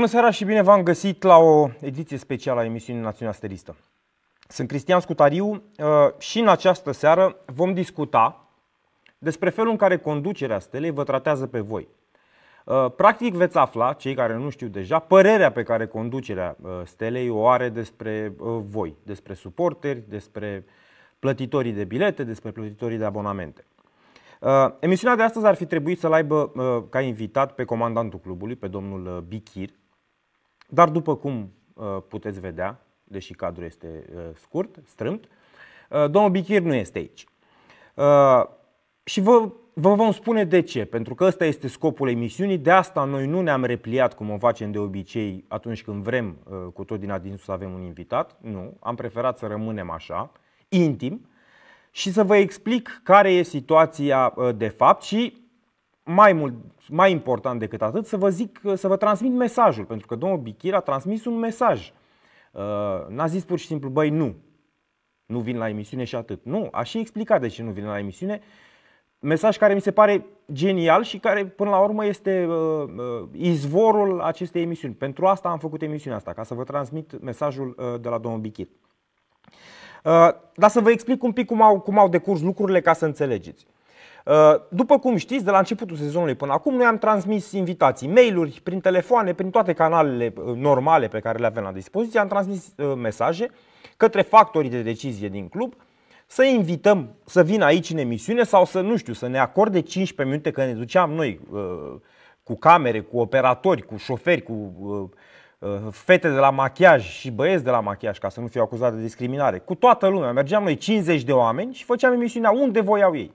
Bună seara și bine v-am găsit la o ediție specială a emisiunii Națiunea Steristă. Sunt Cristian Scutariu uh, și în această seară vom discuta despre felul în care conducerea Stelei vă tratează pe voi. Uh, practic veți afla, cei care nu știu deja, părerea pe care conducerea uh, Stelei o are despre voi, despre suporteri, despre plătitorii de bilete, despre plătitorii de abonamente. Emisiunea de astăzi ar fi trebuit să-l aibă ca invitat pe comandantul clubului, pe domnul Bichir, dar după cum puteți vedea, deși cadrul este uh, scurt, strâmt. Uh, domnul Bichir nu este aici. Uh, și vă, vă vom spune de ce. Pentru că ăsta este scopul emisiunii. De asta noi nu ne-am repliat cum o facem de obicei atunci când vrem cu tot din adinsul să avem un invitat. Nu, am preferat să rămânem așa, intim, și să vă explic care e situația de fapt și mai mult, mai important decât atât, să vă zic, să vă transmit mesajul, pentru că domnul Bichir a transmis un mesaj Uh, n-a zis pur și simplu, băi, nu, nu vin la emisiune și atât. Nu, a și explicat de ce nu vin la emisiune. Mesaj care mi se pare genial și care până la urmă este uh, uh, izvorul acestei emisiuni. Pentru asta am făcut emisiunea asta, ca să vă transmit mesajul uh, de la domnul Bichit. Uh, dar să vă explic un pic cum au, cum au decurs lucrurile ca să înțelegeți. Uh, după cum știți, de la începutul sezonului până acum, noi am transmis invitații, mail-uri, prin telefoane, prin toate canalele uh, normale pe care le avem la dispoziție, am transmis uh, mesaje către factorii de decizie din club să invităm să vină aici în emisiune sau să, nu știu, să ne acorde 15 minute că ne duceam noi cu camere, cu operatori, cu șoferi, cu fete de la machiaj și băieți de la machiaj, ca să nu fiu acuzat de discriminare, cu toată lumea. Mergeam noi 50 de oameni și făceam emisiunea unde voiau ei.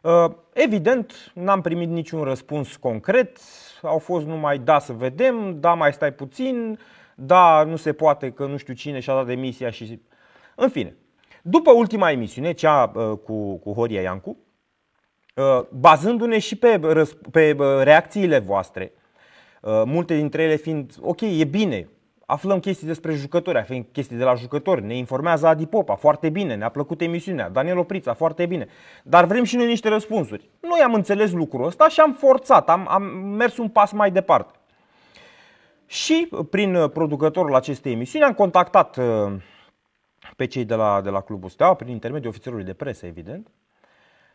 Uh, evident, n-am primit niciun răspuns concret, au fost numai da să vedem, da mai stai puțin, da nu se poate că nu știu cine și-a dat demisia și... În fine, după ultima emisiune, cea uh, cu, cu Horia Iancu, uh, bazându-ne și pe, pe reacțiile voastre, multe dintre ele fiind, ok, e bine, aflăm chestii despre jucători, aflăm chestii de la jucători, ne informează Adi Popa, foarte bine, ne-a plăcut emisiunea, Daniel Oprița, foarte bine. Dar vrem și noi niște răspunsuri. Noi am înțeles lucrul ăsta și am forțat, am, am mers un pas mai departe. Și prin producătorul acestei emisiuni am contactat uh, pe cei de la, de la Clubul Steaua, prin intermediul ofițerului de presă, evident,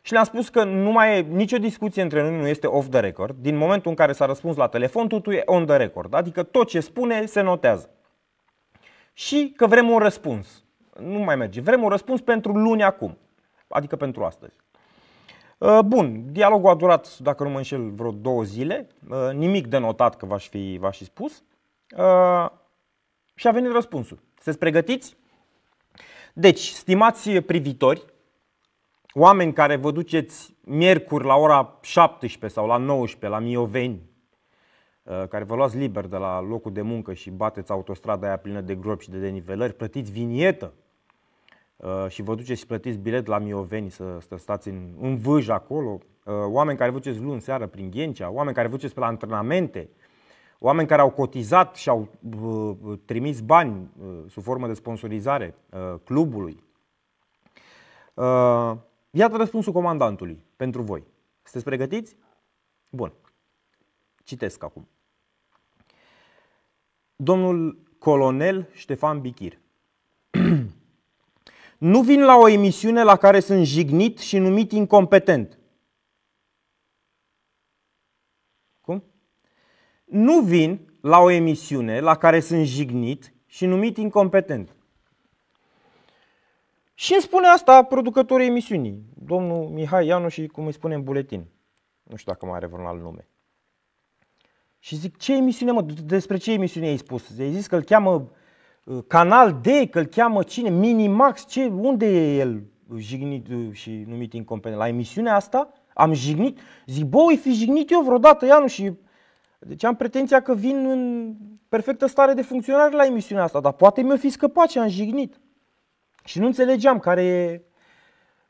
și le-am spus că nu mai e nicio discuție între noi, nu este off the record. Din momentul în care s-a răspuns la telefon, totul e on the record. Adică tot ce spune se notează. Și că vrem un răspuns. Nu mai merge. Vrem un răspuns pentru luni acum. Adică pentru astăzi. Uh, bun, dialogul a durat, dacă nu mă înșel, vreo două zile. Uh, nimic de notat că v-aș fi, v-aș fi spus. Uh, și a venit răspunsul. Sunteți pregătiți? Deci, stimați privitori, oameni care vă duceți miercuri la ora 17 sau la 19 la Mioveni, uh, care vă luați liber de la locul de muncă și bateți autostrada aia plină de gropi și de denivelări, plătiți vinietă uh, și vă duceți și plătiți bilet la Mioveni să, să stați în, în vâj acolo, uh, oameni care vă duceți luni seară prin Ghencea, oameni care vă duceți pe la antrenamente, oameni care au cotizat și au trimis bani sub formă de sponsorizare clubului. Iată răspunsul comandantului pentru voi. Sunteți pregătiți? Bun. Citesc acum. Domnul colonel Ștefan Bichir. nu vin la o emisiune la care sunt jignit și numit incompetent. Cum? Nu vin la o emisiune la care sunt jignit și numit incompetent. Și îmi spune asta producătorul emisiunii, domnul Mihai Ianu și cum îi spune în buletin. Nu știu dacă mai are vreun alt nume. Și zic, ce emisiune, mă? Despre ce emisiune ai spus? Ai zis că îl cheamă uh, Canal D, că îl cheamă cine? Minimax? Ce? Unde e el jignit uh, și numit incompetent? La emisiunea asta? Am jignit? Zic, bă, îi fi jignit eu vreodată, Ianu, și... Deci am pretenția că vin în perfectă stare de funcționare la emisiunea asta, dar poate mi-o fi scăpat ce am jignit. Și nu înțelegeam care e,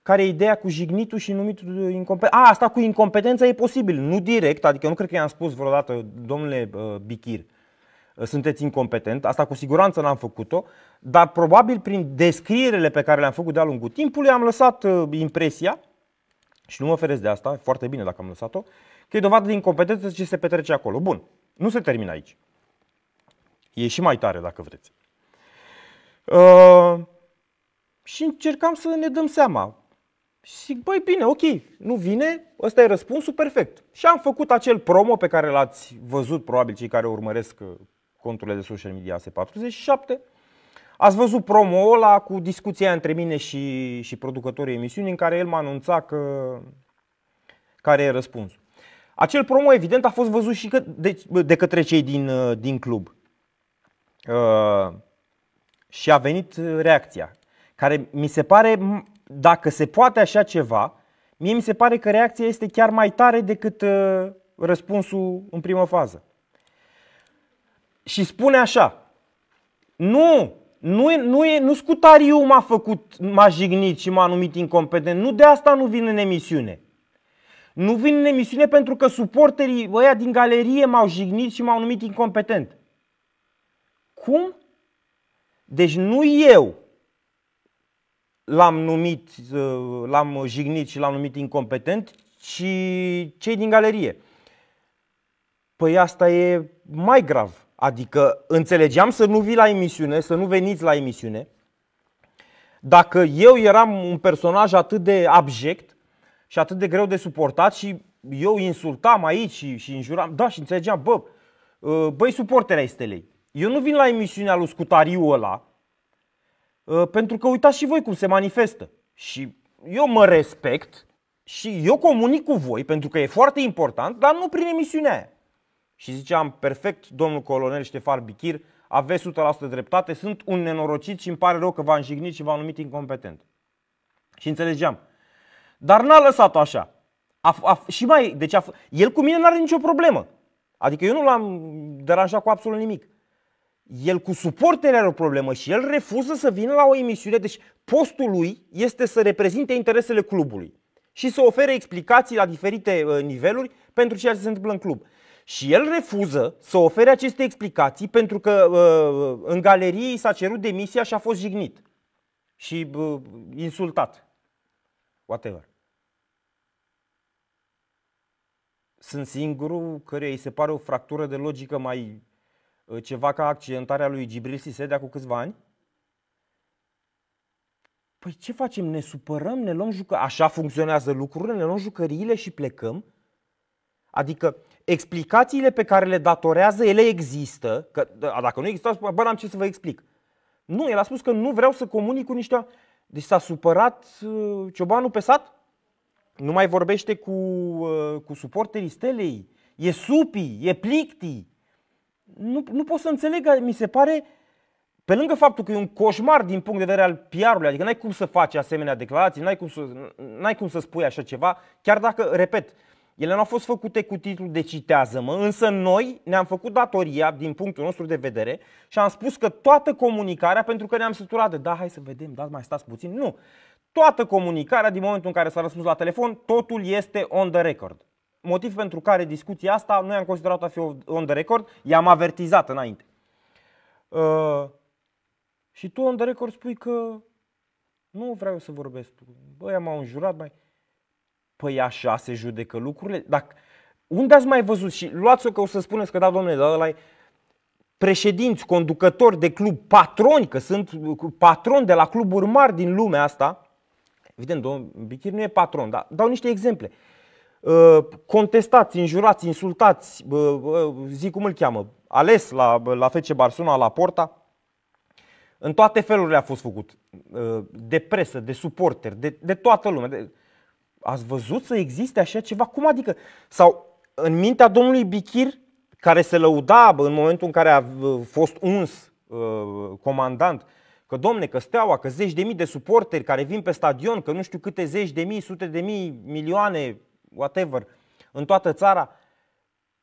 care e ideea cu jignitul și numitul incompetent. A, asta cu incompetența e posibil, nu direct, adică nu cred că i-am spus vreodată, domnule uh, Bichir, uh, sunteți incompetent, asta cu siguranță n-am făcut-o, dar probabil prin descrierile pe care le-am făcut de-a lungul timpului am lăsat uh, impresia, și nu mă feresc de asta, foarte bine dacă am lăsat-o, că e dovadă de incompetență ce se petrece acolo. Bun. Nu se termină aici. E și mai tare, dacă vreți. Uh, și încercam să ne dăm seama. Și zic, băi, bine, ok, nu vine, ăsta e răspunsul perfect. Și am făcut acel promo pe care l-ați văzut, probabil cei care urmăresc uh, conturile de social media AC47. Ați văzut promo ăla cu discuția între mine și, și producătorii emisiunii în care el m-a anunțat că care e răspunsul. Acel promo, evident, a fost văzut și de, de către cei din, uh, din club. Uh, și a venit reacția, care mi se pare, dacă se poate așa ceva, mie mi se pare că reacția este chiar mai tare decât uh, răspunsul în primă fază. Și spune așa, nu, nu, e, nu, e, nu scutariu m-a făcut, m-a jignit și m-a numit incompetent, nu de asta nu vin în emisiune. Nu vin în emisiune pentru că suporterii ăia din galerie m-au jignit și m-au numit incompetent. Cum? Deci nu eu l-am numit, uh, l-am jignit și l-am numit incompetent, ci cei din galerie. Păi asta e mai grav. Adică înțelegeam să nu vii la emisiune, să nu veniți la emisiune. Dacă eu eram un personaj atât de abject și atât de greu de suportat și eu insultam aici și, și înjuram, da, și înțelegeam, bă, uh, băi suporteri ai stelei, eu nu vin la emisiunea lui Scutariu ăla, uh, pentru că uitați și voi cum se manifestă. Și eu mă respect și eu comunic cu voi, pentru că e foarte important, dar nu prin emisiunea aia. Și ziceam, perfect, domnul colonel Ștefan Bichir, aveți 100% dreptate, sunt un nenorocit și îmi pare rău că v-am jignit și v-am numit incompetent. Și înțelegeam. Dar n-a lăsat-o așa. A, a, și mai, deci a, el cu mine n-are nicio problemă. Adică eu nu l-am deranjat cu absolut nimic. El cu suporterii are o problemă și el refuză să vină la o emisiune. Deci postul lui este să reprezinte interesele clubului și să ofere explicații la diferite uh, niveluri pentru ceea ce se întâmplă în club. Și el refuză să ofere aceste explicații pentru că uh, în galerie i s-a cerut demisia și a fost jignit și uh, insultat. Whatever. Sunt singurul care îi se pare o fractură de logică mai uh, ceva ca accidentarea lui Gibril Sisedea cu câțiva ani? Păi ce facem? Ne supărăm, ne luăm jucă... Așa funcționează lucrurile, ne luăm jucăriile și plecăm? Adică explicațiile pe care le datorează, ele există, că dacă nu există, bă, n-am ce să vă explic. Nu, el a spus că nu vreau să comunic cu niște... Deci s-a supărat uh, ciobanul pe sat? Nu mai vorbește cu, uh, cu suporterii stelei? E supi, e plicti. Nu, nu pot să înțeleg, mi se pare, pe lângă faptul că e un coșmar din punct de vedere al PR-ului, adică n-ai cum să faci asemenea declarații, n-ai cum, să, n-ai cum să spui așa ceva, chiar dacă, repet, ele nu au fost făcute cu titlul de citează-mă, însă noi ne-am făcut datoria din punctul nostru de vedere și am spus că toată comunicarea, pentru că ne-am săturat de da, hai să vedem, da, mai stați puțin, nu. Toată comunicarea din momentul în care s-a răspuns la telefon, totul este on the record. Motiv pentru care discuția asta noi am considerat-o a fi on the record, i-am avertizat înainte. Uh, și tu on the record spui că nu vreau să vorbesc. Băi, m-au înjurat, mai... Păi așa se judecă lucrurile? Dacă, unde ați mai văzut? Și luați-o că o să spuneți că da, domnule, dar ăla președinți, conducători de club, patroni, că sunt patroni de la cluburi mari din lumea asta. Evident, domnul Bichir nu e patron, dar dau niște exemple. Uh, contestați, înjurați, insultați, zic cum îl cheamă, ales la, la FC Barcelona, la Porta, în toate felurile a fost făcut. Uh, de presă, de suporter, de, de toată lumea. De, Ați văzut să existe așa ceva? Cum adică? Sau în mintea domnului Bichir, care se lăuda în momentul în care a uh, fost uns uh, comandant, că domne, că steaua, că zeci de mii de suporteri care vin pe stadion, că nu știu câte zeci de mii, sute de mii, milioane, whatever, în toată țara,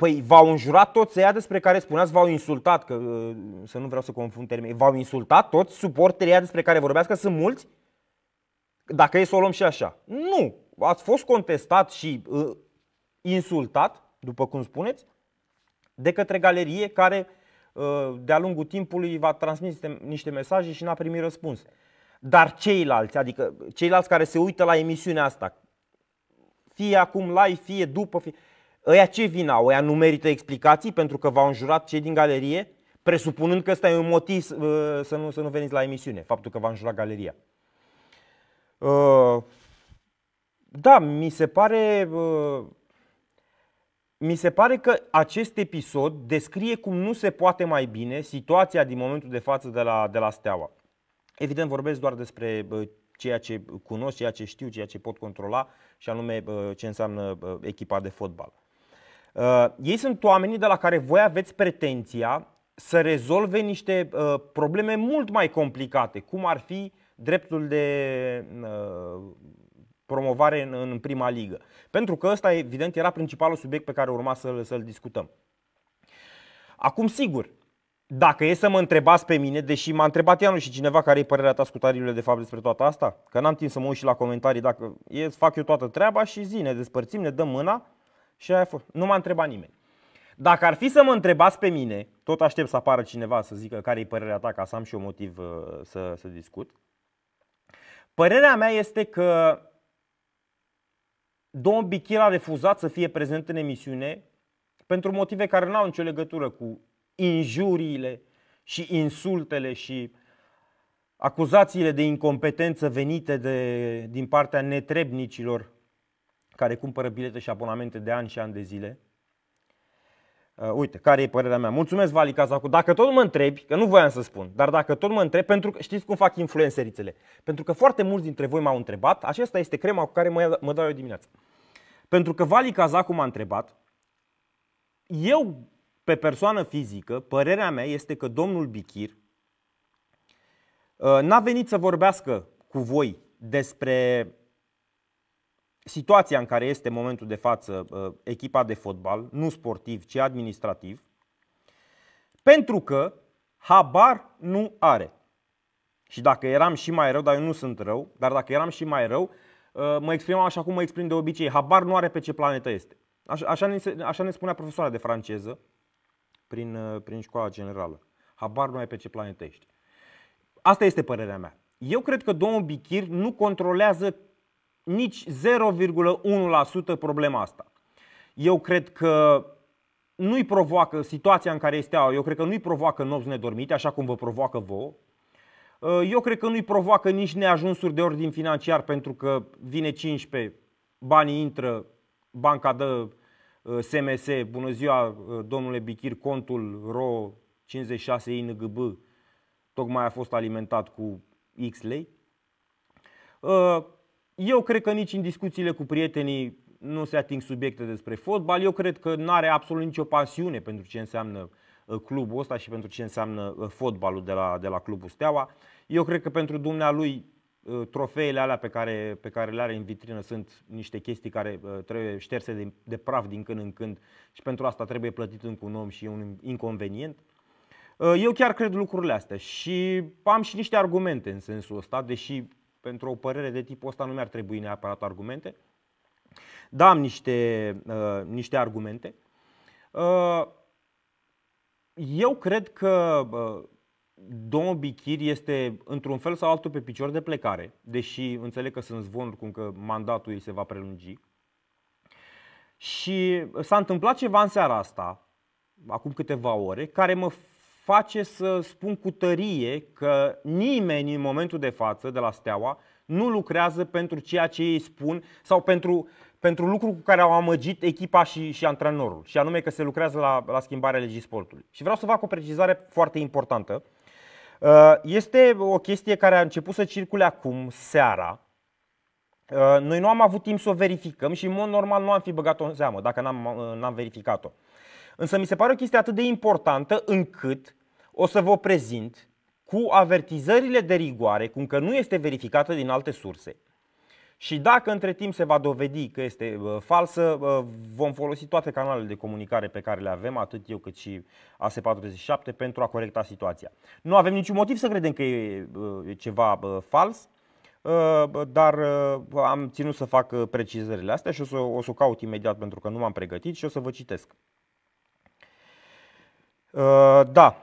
Păi v-au înjurat toți ăia despre care spuneați, v-au insultat, că uh, să nu vreau să confund termenii, v-au insultat toți suporterii despre care vorbeați, că sunt mulți? Dacă e să o luăm și așa. Nu, ați fost contestat și uh, insultat, după cum spuneți, de către galerie care uh, de-a lungul timpului va transmis niște mesaje și n-a primit răspuns. Dar ceilalți, adică ceilalți care se uită la emisiunea asta, fie acum live, fie după, fie, Ăia ce vina? Ăia nu merită explicații pentru că v-au înjurat cei din galerie? Presupunând că ăsta e un motiv uh, să nu, să nu veniți la emisiune, faptul că v-a înjurat galeria. Uh, da, mi se pare uh, mi se pare că acest episod descrie cum nu se poate mai bine situația din momentul de față de la, de la Steaua. Evident, vorbesc doar despre ceea ce cunosc, ceea ce știu, ceea ce pot controla și anume ce înseamnă echipa de fotbal. Uh, ei sunt oamenii de la care voi aveți pretenția să rezolve niște uh, probleme mult mai complicate, cum ar fi dreptul de uh, promovare în, în prima ligă. Pentru că ăsta, evident, era principalul subiect pe care urma să-l, să-l discutăm. Acum, sigur, dacă e să mă întrebați pe mine, deși m-a întrebat Ianu și cineva care e părerea ta scutariile de fapt despre toată asta, că n-am timp să mă uit și la comentarii, dacă e, fac eu toată treaba și zi, ne despărțim, ne dăm mâna și aia a fost. Nu m-a întrebat nimeni. Dacă ar fi să mă întrebați pe mine, tot aștept să apară cineva să zică care e părerea ta ca să am și eu motiv uh, să, să discut. Părerea mea este că domnul Bichir a refuzat să fie prezent în emisiune pentru motive care nu au nicio legătură cu injuriile și insultele și acuzațiile de incompetență venite de, din partea netrebnicilor care cumpără bilete și abonamente de ani și ani de zile. Uh, uite, care e părerea mea? Mulțumesc, Vali Cazacu. Dacă tot mă întrebi, că nu voiam să spun, dar dacă tot mă întrebi, pentru că știți cum fac influencerițele? Pentru că foarte mulți dintre voi m-au întrebat, acesta este crema cu care mă, mă dau eu dimineața. Pentru că Vali Cazacu m-a întrebat, eu, pe persoană fizică, părerea mea este că domnul Bichir uh, n-a venit să vorbească cu voi despre situația în care este în momentul de față uh, echipa de fotbal, nu sportiv, ci administrativ, pentru că habar nu are. Și dacă eram și mai rău, dar eu nu sunt rău, dar dacă eram și mai rău, uh, mă exprimam așa cum mă exprim de obicei, habar nu are pe ce planetă este. Așa, așa, ne, așa ne spunea profesoara de franceză prin, uh, prin școala generală. Habar nu are pe ce planetă ești. Asta este părerea mea. Eu cred că domnul Bichir nu controlează nici 0,1% problema asta. Eu cred că nu-i provoacă situația în care este eu cred că nu-i provoacă nopți nedormite, așa cum vă provoacă vouă. Eu cred că nu-i provoacă nici neajunsuri de ordin financiar, pentru că vine 15, banii intră, banca dă SMS, bună ziua domnule Bichir, contul RO 56 INGB tocmai a fost alimentat cu X lei. Eu cred că nici în discuțiile cu prietenii nu se ating subiecte despre fotbal. Eu cred că nu are absolut nicio pasiune pentru ce înseamnă uh, clubul ăsta și pentru ce înseamnă uh, fotbalul de la, de la clubul Steaua. Eu cred că pentru dumnealui uh, trofeele alea pe care, pe care le are în vitrină sunt niște chestii care trebuie șterse de, de praf din când în când și pentru asta trebuie plătit încă un om și e un inconvenient. Eu chiar cred lucrurile astea și am și niște argumente în sensul ăsta, deși pentru o părere de tipul ăsta nu mi-ar trebui neapărat argumente. Da, am niște, uh, niște argumente. Uh, eu cred că uh, domnul Bichir este într-un fel sau altul pe picior de plecare, deși înțeleg că sunt zvonuri cum că mandatul ei se va prelungi. Și s-a întâmplat ceva în seara asta, acum câteva ore, care mă face să spun cu tărie că nimeni în momentul de față de la Steaua nu lucrează pentru ceea ce ei spun sau pentru, pentru lucruri cu care au amăgit echipa și, și antrenorul, și anume că se lucrează la, la schimbarea legii sportului. Și vreau să fac o precizare foarte importantă. Uh, este o chestie care a început să circule acum, seara. Uh, noi nu am avut timp să o verificăm și în mod normal nu am fi băgat-o în seamă dacă n-am, uh, n-am verificat-o. Însă mi se pare o chestie atât de importantă încât o să vă prezint cu avertizările de rigoare, cum că nu este verificată din alte surse. Și dacă între timp se va dovedi că este uh, falsă, uh, vom folosi toate canalele de comunicare pe care le avem, atât eu cât și AS47, pentru a corecta situația. Nu avem niciun motiv să credem că e uh, ceva uh, fals, uh, dar uh, am ținut să fac uh, precizările astea și o să, o să o caut imediat pentru că nu m-am pregătit și o să vă citesc. Uh, da,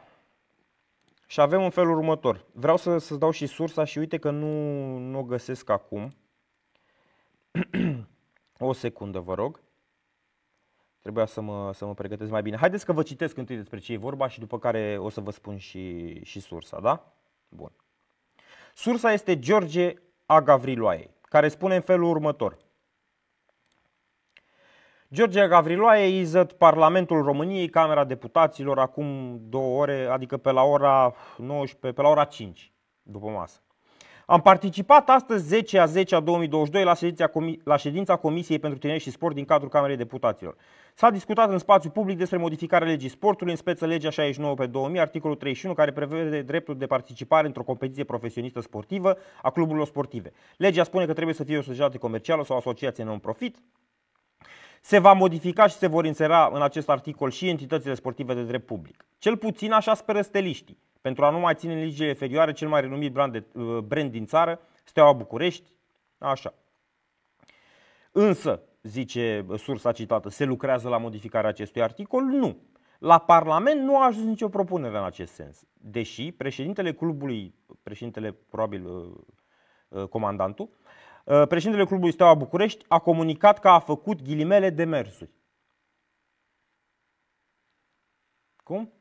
și avem un felul următor. Vreau să, să-ți dau și sursa și uite că nu, nu o găsesc acum. o secundă, vă rog. Trebuia să mă, să mă pregătesc mai bine. Haideți că vă citesc întâi despre ce e vorba și după care o să vă spun și, și sursa, da? Bun. Sursa este George A. Gavriloae, care spune în felul următor. George Gavriloae izăt Parlamentul României, Camera Deputaților, acum două ore, adică pe la ora 19, pe la ora 5, după masă. Am participat astăzi 10 a 10 a 2022 la ședința, la ședința Comisiei pentru Tineri și Sport din cadrul Camerei Deputaților. S-a discutat în spațiu public despre modificarea legii sportului, în speță legea 69 pe 2000, articolul 31, care prevede dreptul de participare într-o competiție profesionistă sportivă a cluburilor sportive. Legea spune că trebuie să fie o societate comercială sau o asociație non-profit. Se va modifica și se vor insera în acest articol și entitățile sportive de drept public. Cel puțin așa speră steliștii pentru a nu mai ține în ligile ferioare cel mai renumit brand, de, uh, brand din țară, Steaua București, așa. Însă, zice sursa citată, se lucrează la modificarea acestui articol? Nu. La Parlament nu a ajuns nicio propunere în acest sens. Deși președintele clubului, președintele probabil uh, uh, comandantul, președintele clubului Steaua București a comunicat că a făcut ghilimele demersuri. Cum?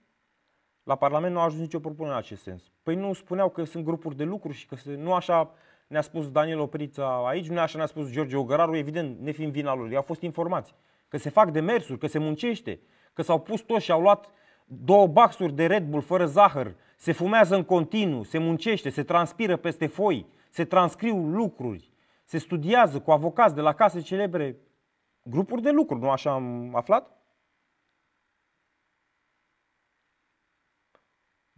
La Parlament nu a ajuns nicio propunere în acest sens. Păi nu spuneau că sunt grupuri de lucru și că se, nu așa ne-a spus Daniel Oprița aici, nu așa ne-a spus George Ogăraru, evident, ne fiind vina lor. Ei au fost informați că se fac demersuri, că se muncește, că s-au pus toți și au luat două baxuri de Red Bull fără zahăr, se fumează în continuu, se muncește, se transpiră peste foi, se transcriu lucruri, se studiază cu avocați de la case celebre, grupuri de lucru, nu așa am aflat?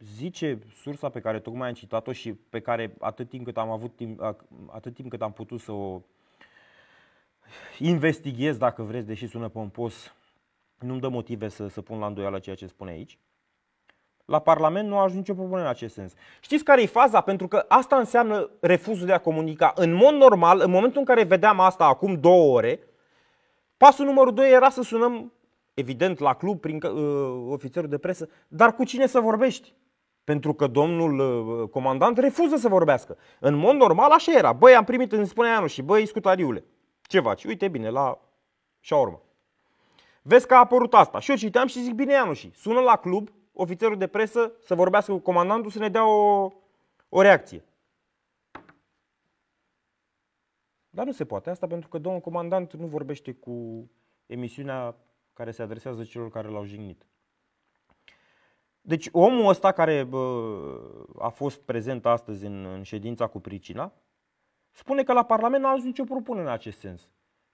Zice sursa pe care tocmai am citat-o și pe care atât timp cât am avut timp, atât timp cât am putut să o investighez, dacă vreți, deși sună pompos, nu-mi dă motive să, să pun la îndoială ceea ce spune aici. La Parlament nu a ajuns nicio problemă în acest sens. Știți care e faza? Pentru că asta înseamnă refuzul de a comunica. În mod normal, în momentul în care vedeam asta acum două ore, pasul numărul doi era să sunăm, evident, la club, prin uh, ofițerul de presă, dar cu cine să vorbești? Pentru că domnul uh, comandant refuză să vorbească. În mod normal așa era. Băi, am primit, îmi spunea Ianu și băi, scutariule, ce faci? Uite bine, la urmă. Vezi că a apărut asta. Și eu citeam și zic, bine Ianu și sună la club ofițerul de presă să vorbească cu comandantul să ne dea o, o reacție. Dar nu se poate asta pentru că domnul comandant nu vorbește cu emisiunea care se adresează celor care l-au jignit. Deci omul ăsta care bă, a fost prezent astăzi în, în ședința cu pricina, spune că la Parlament n-a ajuns nicio propunere în acest sens.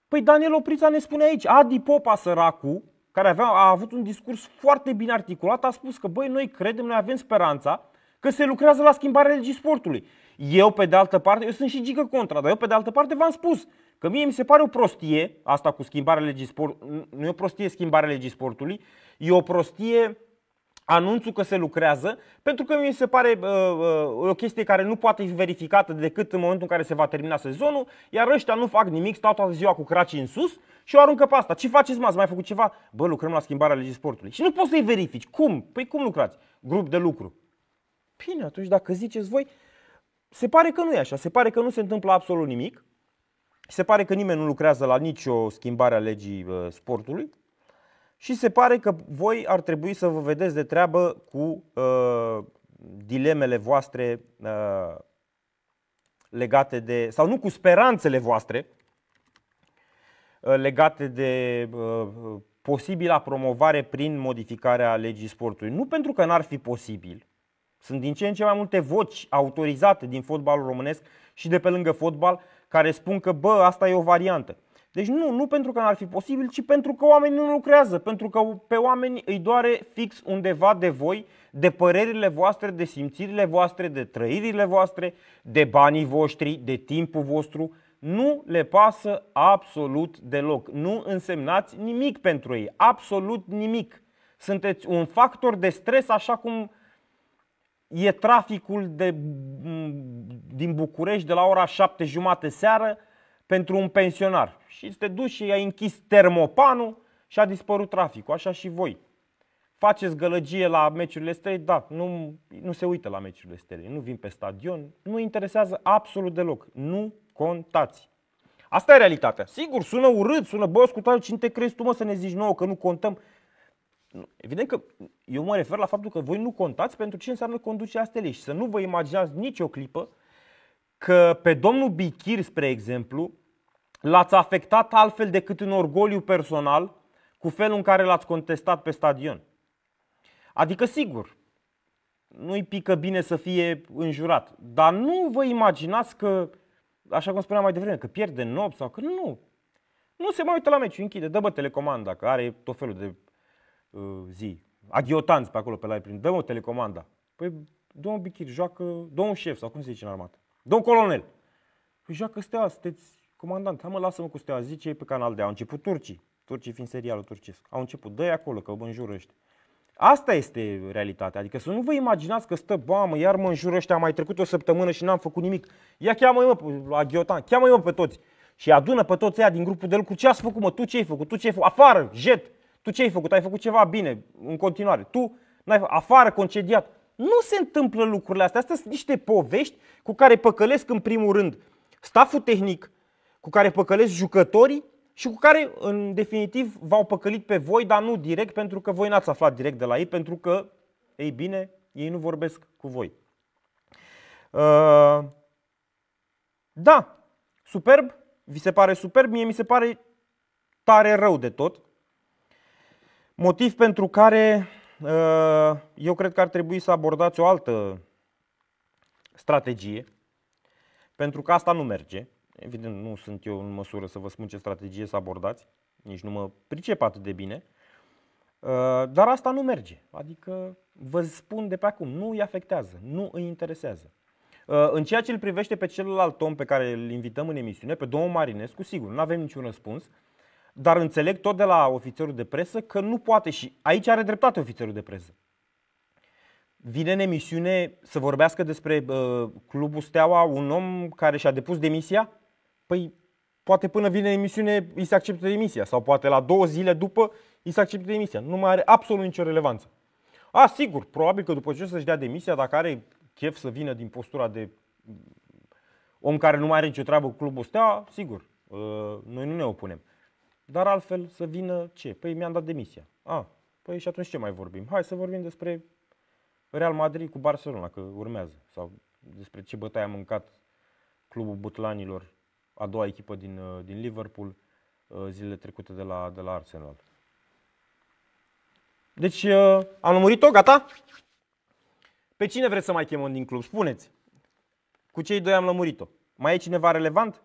Păi Daniel Oprița ne spune aici, Adi Popa săracu, care avea, a avut un discurs foarte bine articulat, a spus că băi, noi credem, noi avem speranța că se lucrează la schimbarea legii sportului. Eu, pe de altă parte, eu sunt și gică contra, dar eu, pe de altă parte, v-am spus că mie mi se pare o prostie, asta cu schimbarea legii sportului, nu e o prostie schimbarea legii sportului, e o prostie anunțul că se lucrează, pentru că mi se pare uh, uh, o chestie care nu poate fi verificată decât în momentul în care se va termina sezonul, iar ăștia nu fac nimic, stau toată ziua cu cracii în sus și o aruncă pe asta. Ce faceți, mă? Ați mai făcut ceva? Bă, lucrăm la schimbarea legii sportului. Și nu poți să-i verifici. Cum? Păi cum lucrați? Grup de lucru. Bine, atunci dacă ziceți voi, se pare că nu e așa. Se pare că nu se întâmplă absolut nimic. Se pare că nimeni nu lucrează la nicio schimbare a legii uh, sportului și se pare că voi ar trebui să vă vedeți de treabă cu uh, dilemele voastre uh, legate de, sau nu cu speranțele voastre uh, legate de uh, posibila promovare prin modificarea legii sportului. Nu pentru că n-ar fi posibil. Sunt din ce în ce mai multe voci autorizate din fotbalul românesc și de pe lângă fotbal care spun că, bă, asta e o variantă. Deci nu, nu pentru că n-ar fi posibil, ci pentru că oamenii nu lucrează, pentru că pe oameni îi doare fix undeva de voi, de părerile voastre, de simțirile voastre, de trăirile voastre, de banii voștri, de timpul vostru. Nu le pasă absolut deloc. Nu însemnați nimic pentru ei, absolut nimic. Sunteți un factor de stres așa cum e traficul de, din București de la ora 7 jumate seară pentru un pensionar. Și te duci și ai închis termopanul și a dispărut traficul. Așa și voi. Faceți gălăgie la meciurile stelei? Da, nu, nu se uită la meciurile stelei, nu vin pe stadion, nu interesează absolut deloc. Nu contați. Asta e realitatea. Sigur, sună urât, sună, bă, ascultă, cine te crezi tu, mă, să ne zici nouă că nu contăm? Evident că eu mă refer la faptul că voi nu contați pentru ce înseamnă conducerea stelei și să nu vă imaginați nicio clipă că pe domnul Bichir, spre exemplu, l-ați afectat altfel decât în orgoliu personal cu felul în care l-ați contestat pe stadion. Adică, sigur, nu-i pică bine să fie înjurat, dar nu vă imaginați că, așa cum spuneam mai devreme, că pierde nopți sau că nu. Nu se mai uită la meci, închide, dă bă telecomanda, că are tot felul de uh, zi. Aghiotanți pe acolo pe la prin, dă-mă telecomanda. Păi, domnul Bichir, joacă, domnul șef, sau cum se zice în armată, domnul colonel. Păi joacă steaua, sunteți comandant, hai mă, lasă-mă cu steaua, zice pe canal de, au început turcii, turcii fiind serialul turcesc, au început, dă acolo, că vă înjură ăștia. Asta este realitatea, adică să nu vă imaginați că stă, bă, mă, iar mă înjură ăștia, mai trecut o săptămână și n-am făcut nimic. Ia cheamă-i mă la Ghiotan, cheamă-i mă pe toți. Și adună pe toți ăia din grupul de lucru. Ce ați făcut, mă? Tu ce ai făcut? Tu ce ai făcut? Afară, jet. Tu ce ai făcut? Ai făcut ceva bine în continuare. Tu, n-ai făcut. afară, concediat. Nu se întâmplă lucrurile astea. Astea sunt niște povești cu care păcălesc în primul rând staful tehnic, cu care păcălesc jucătorii și cu care, în definitiv, v-au păcălit pe voi, dar nu direct, pentru că voi n-ați aflat direct de la ei, pentru că, ei bine, ei nu vorbesc cu voi. Uh, da, superb, vi se pare superb, mie mi se pare tare rău de tot. Motiv pentru care uh, eu cred că ar trebui să abordați o altă strategie, pentru că asta nu merge. Evident, nu sunt eu în măsură să vă spun ce strategie să abordați, nici nu mă pricep atât de bine, uh, dar asta nu merge. Adică vă spun de pe acum, nu îi afectează, nu îi interesează. Uh, în ceea ce îl privește pe celălalt om pe care îl invităm în emisiune, pe domnul Marinescu, sigur, nu avem niciun răspuns, dar înțeleg tot de la ofițerul de presă că nu poate și aici are dreptate ofițerul de presă. Vine în emisiune să vorbească despre uh, Clubul Steaua un om care și-a depus demisia? Păi poate până vine emisiune îi se acceptă demisia sau poate la două zile după îi se acceptă demisia. Nu mai are absolut nicio relevanță. A, sigur, probabil că după ce să-și dea demisia, dacă are chef să vină din postura de om care nu mai are nicio treabă cu clubul Steaua, sigur, uh, noi nu ne opunem. Dar altfel să vină ce? Păi mi-am dat demisia. A, păi și atunci ce mai vorbim? Hai să vorbim despre Real Madrid cu Barcelona, că urmează. Sau despre ce bătaie a mâncat clubul butlanilor a doua echipă din, uh, din Liverpool uh, zilele trecute de la, de la Arsenal. Deci uh, am lămurit-o, gata? Pe cine vreți să mai chemăm din club? Spuneți. Cu cei doi am lămurit-o. Mai e cineva relevant?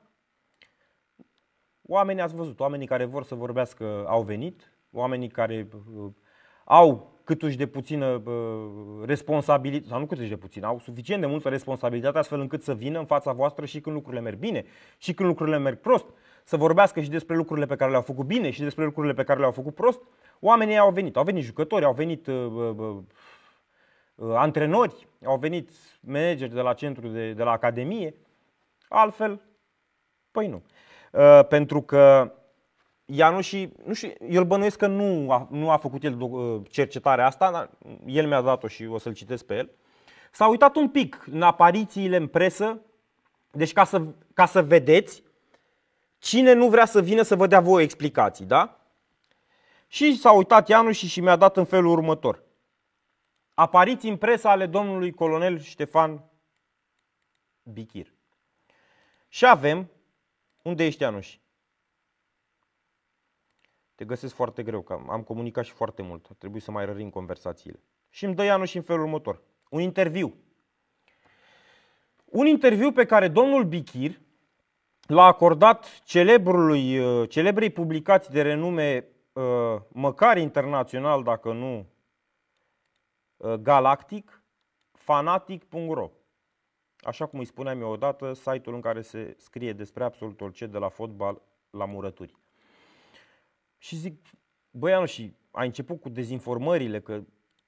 Oamenii ați văzut, oamenii care vor să vorbească au venit, oamenii care uh, au câtuși de puțină uh, responsabilitate, sau nu câtuși de puțin, au suficient de multă responsabilitate astfel încât să vină în fața voastră și când lucrurile merg bine și când lucrurile merg prost, să vorbească și despre lucrurile pe care le-au făcut bine și despre lucrurile pe care le-au făcut prost. Oamenii au venit, au venit jucători, au venit uh, uh, uh, antrenori, au venit manageri de la centru, de, de la academie, altfel, păi nu. Uh, pentru că Ianuși, nu știu, el bănuiesc că nu a, nu a făcut el uh, cercetarea asta, dar el mi-a dat-o și o să-l citesc pe el. S-a uitat un pic în aparițiile în presă, deci ca să, ca să vedeți cine nu vrea să vină să vă dea voi explicații, da? Și s-a uitat Ianuși și mi-a dat în felul următor. Apariții în presă ale domnului colonel Ștefan Bichir. Și avem, unde ești Ianuși? te găsesc foarte greu, că am comunicat și foarte mult. Trebuie să mai rărim conversațiile. Și îmi dă Ianuș și în felul următor. Un interviu. Un interviu pe care domnul Bichir l-a acordat celebrului, uh, celebrei publicații de renume uh, măcar internațional, dacă nu uh, galactic, fanatic.ro. Așa cum îi spuneam eu odată, site-ul în care se scrie despre absolut orice de la fotbal la murături. Și zic, băianu, și a început cu dezinformările, că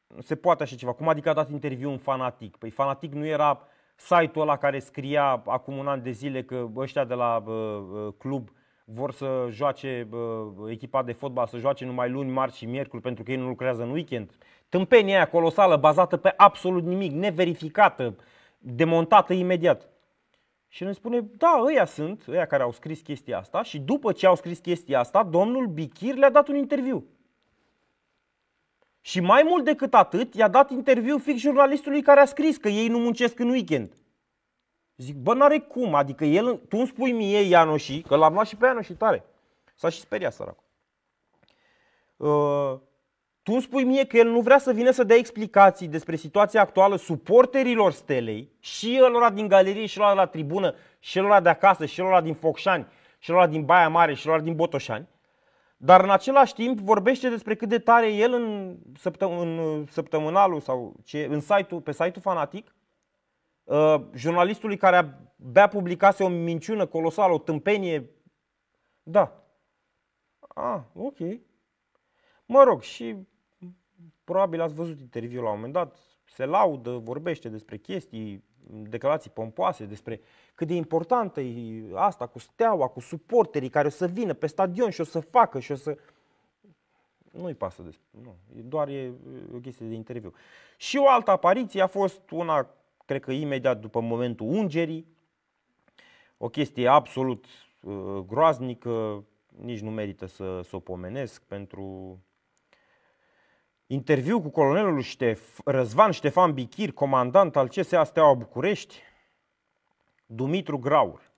nu se poate așa ceva. Cum adică a dat interviu un fanatic? Păi fanatic nu era site-ul ăla care scria acum un an de zile că ăștia de la uh, club vor să joace uh, echipa de fotbal, să joace numai luni, marți și miercuri pentru că ei nu lucrează în weekend. Tâmpenia aia colosală, bazată pe absolut nimic, neverificată, demontată imediat. Și el îmi spune, da, ăia sunt, ăia care au scris chestia asta și după ce au scris chestia asta, domnul Bichir le-a dat un interviu. Și mai mult decât atât, i-a dat interviu fix jurnalistului care a scris că ei nu muncesc în weekend. Zic, bă, n-are cum, adică el, tu îmi spui mie Ianoși, că l-am luat și pe Ianoși tare. S-a și speriat săracul. Uh, tu îmi spui mie că el nu vrea să vină să dea explicații despre situația actuală suporterilor stelei și ălora din galerie și ălora la tribună și ălora de acasă și ălora din Focșani și ălora din Baia Mare și ălora din Botoșani. Dar în același timp vorbește despre cât de tare el în, săptăm- în săptămânalul sau ce, în site-ul, pe site-ul fanatic, uh, jurnalistului care abia publicase o minciună colosală, o tâmpenie. Da. Ah, ok. Mă rog, și probabil ați văzut interviul la un moment dat, se laudă, vorbește despre chestii, declarații pompoase, despre cât de importantă e asta cu steaua, cu suporterii care o să vină pe stadion și o să facă și o să... Nu-i pasă despre... Nu, doar e o chestie de interviu. Și o altă apariție a fost una, cred că imediat după momentul ungerii, o chestie absolut uh, groaznică, nici nu merită să, să o pomenesc pentru Interviu cu colonelul Ștef, Răzvan Ștefan Bichir, comandant al CSA Steaua București, Dumitru Graur.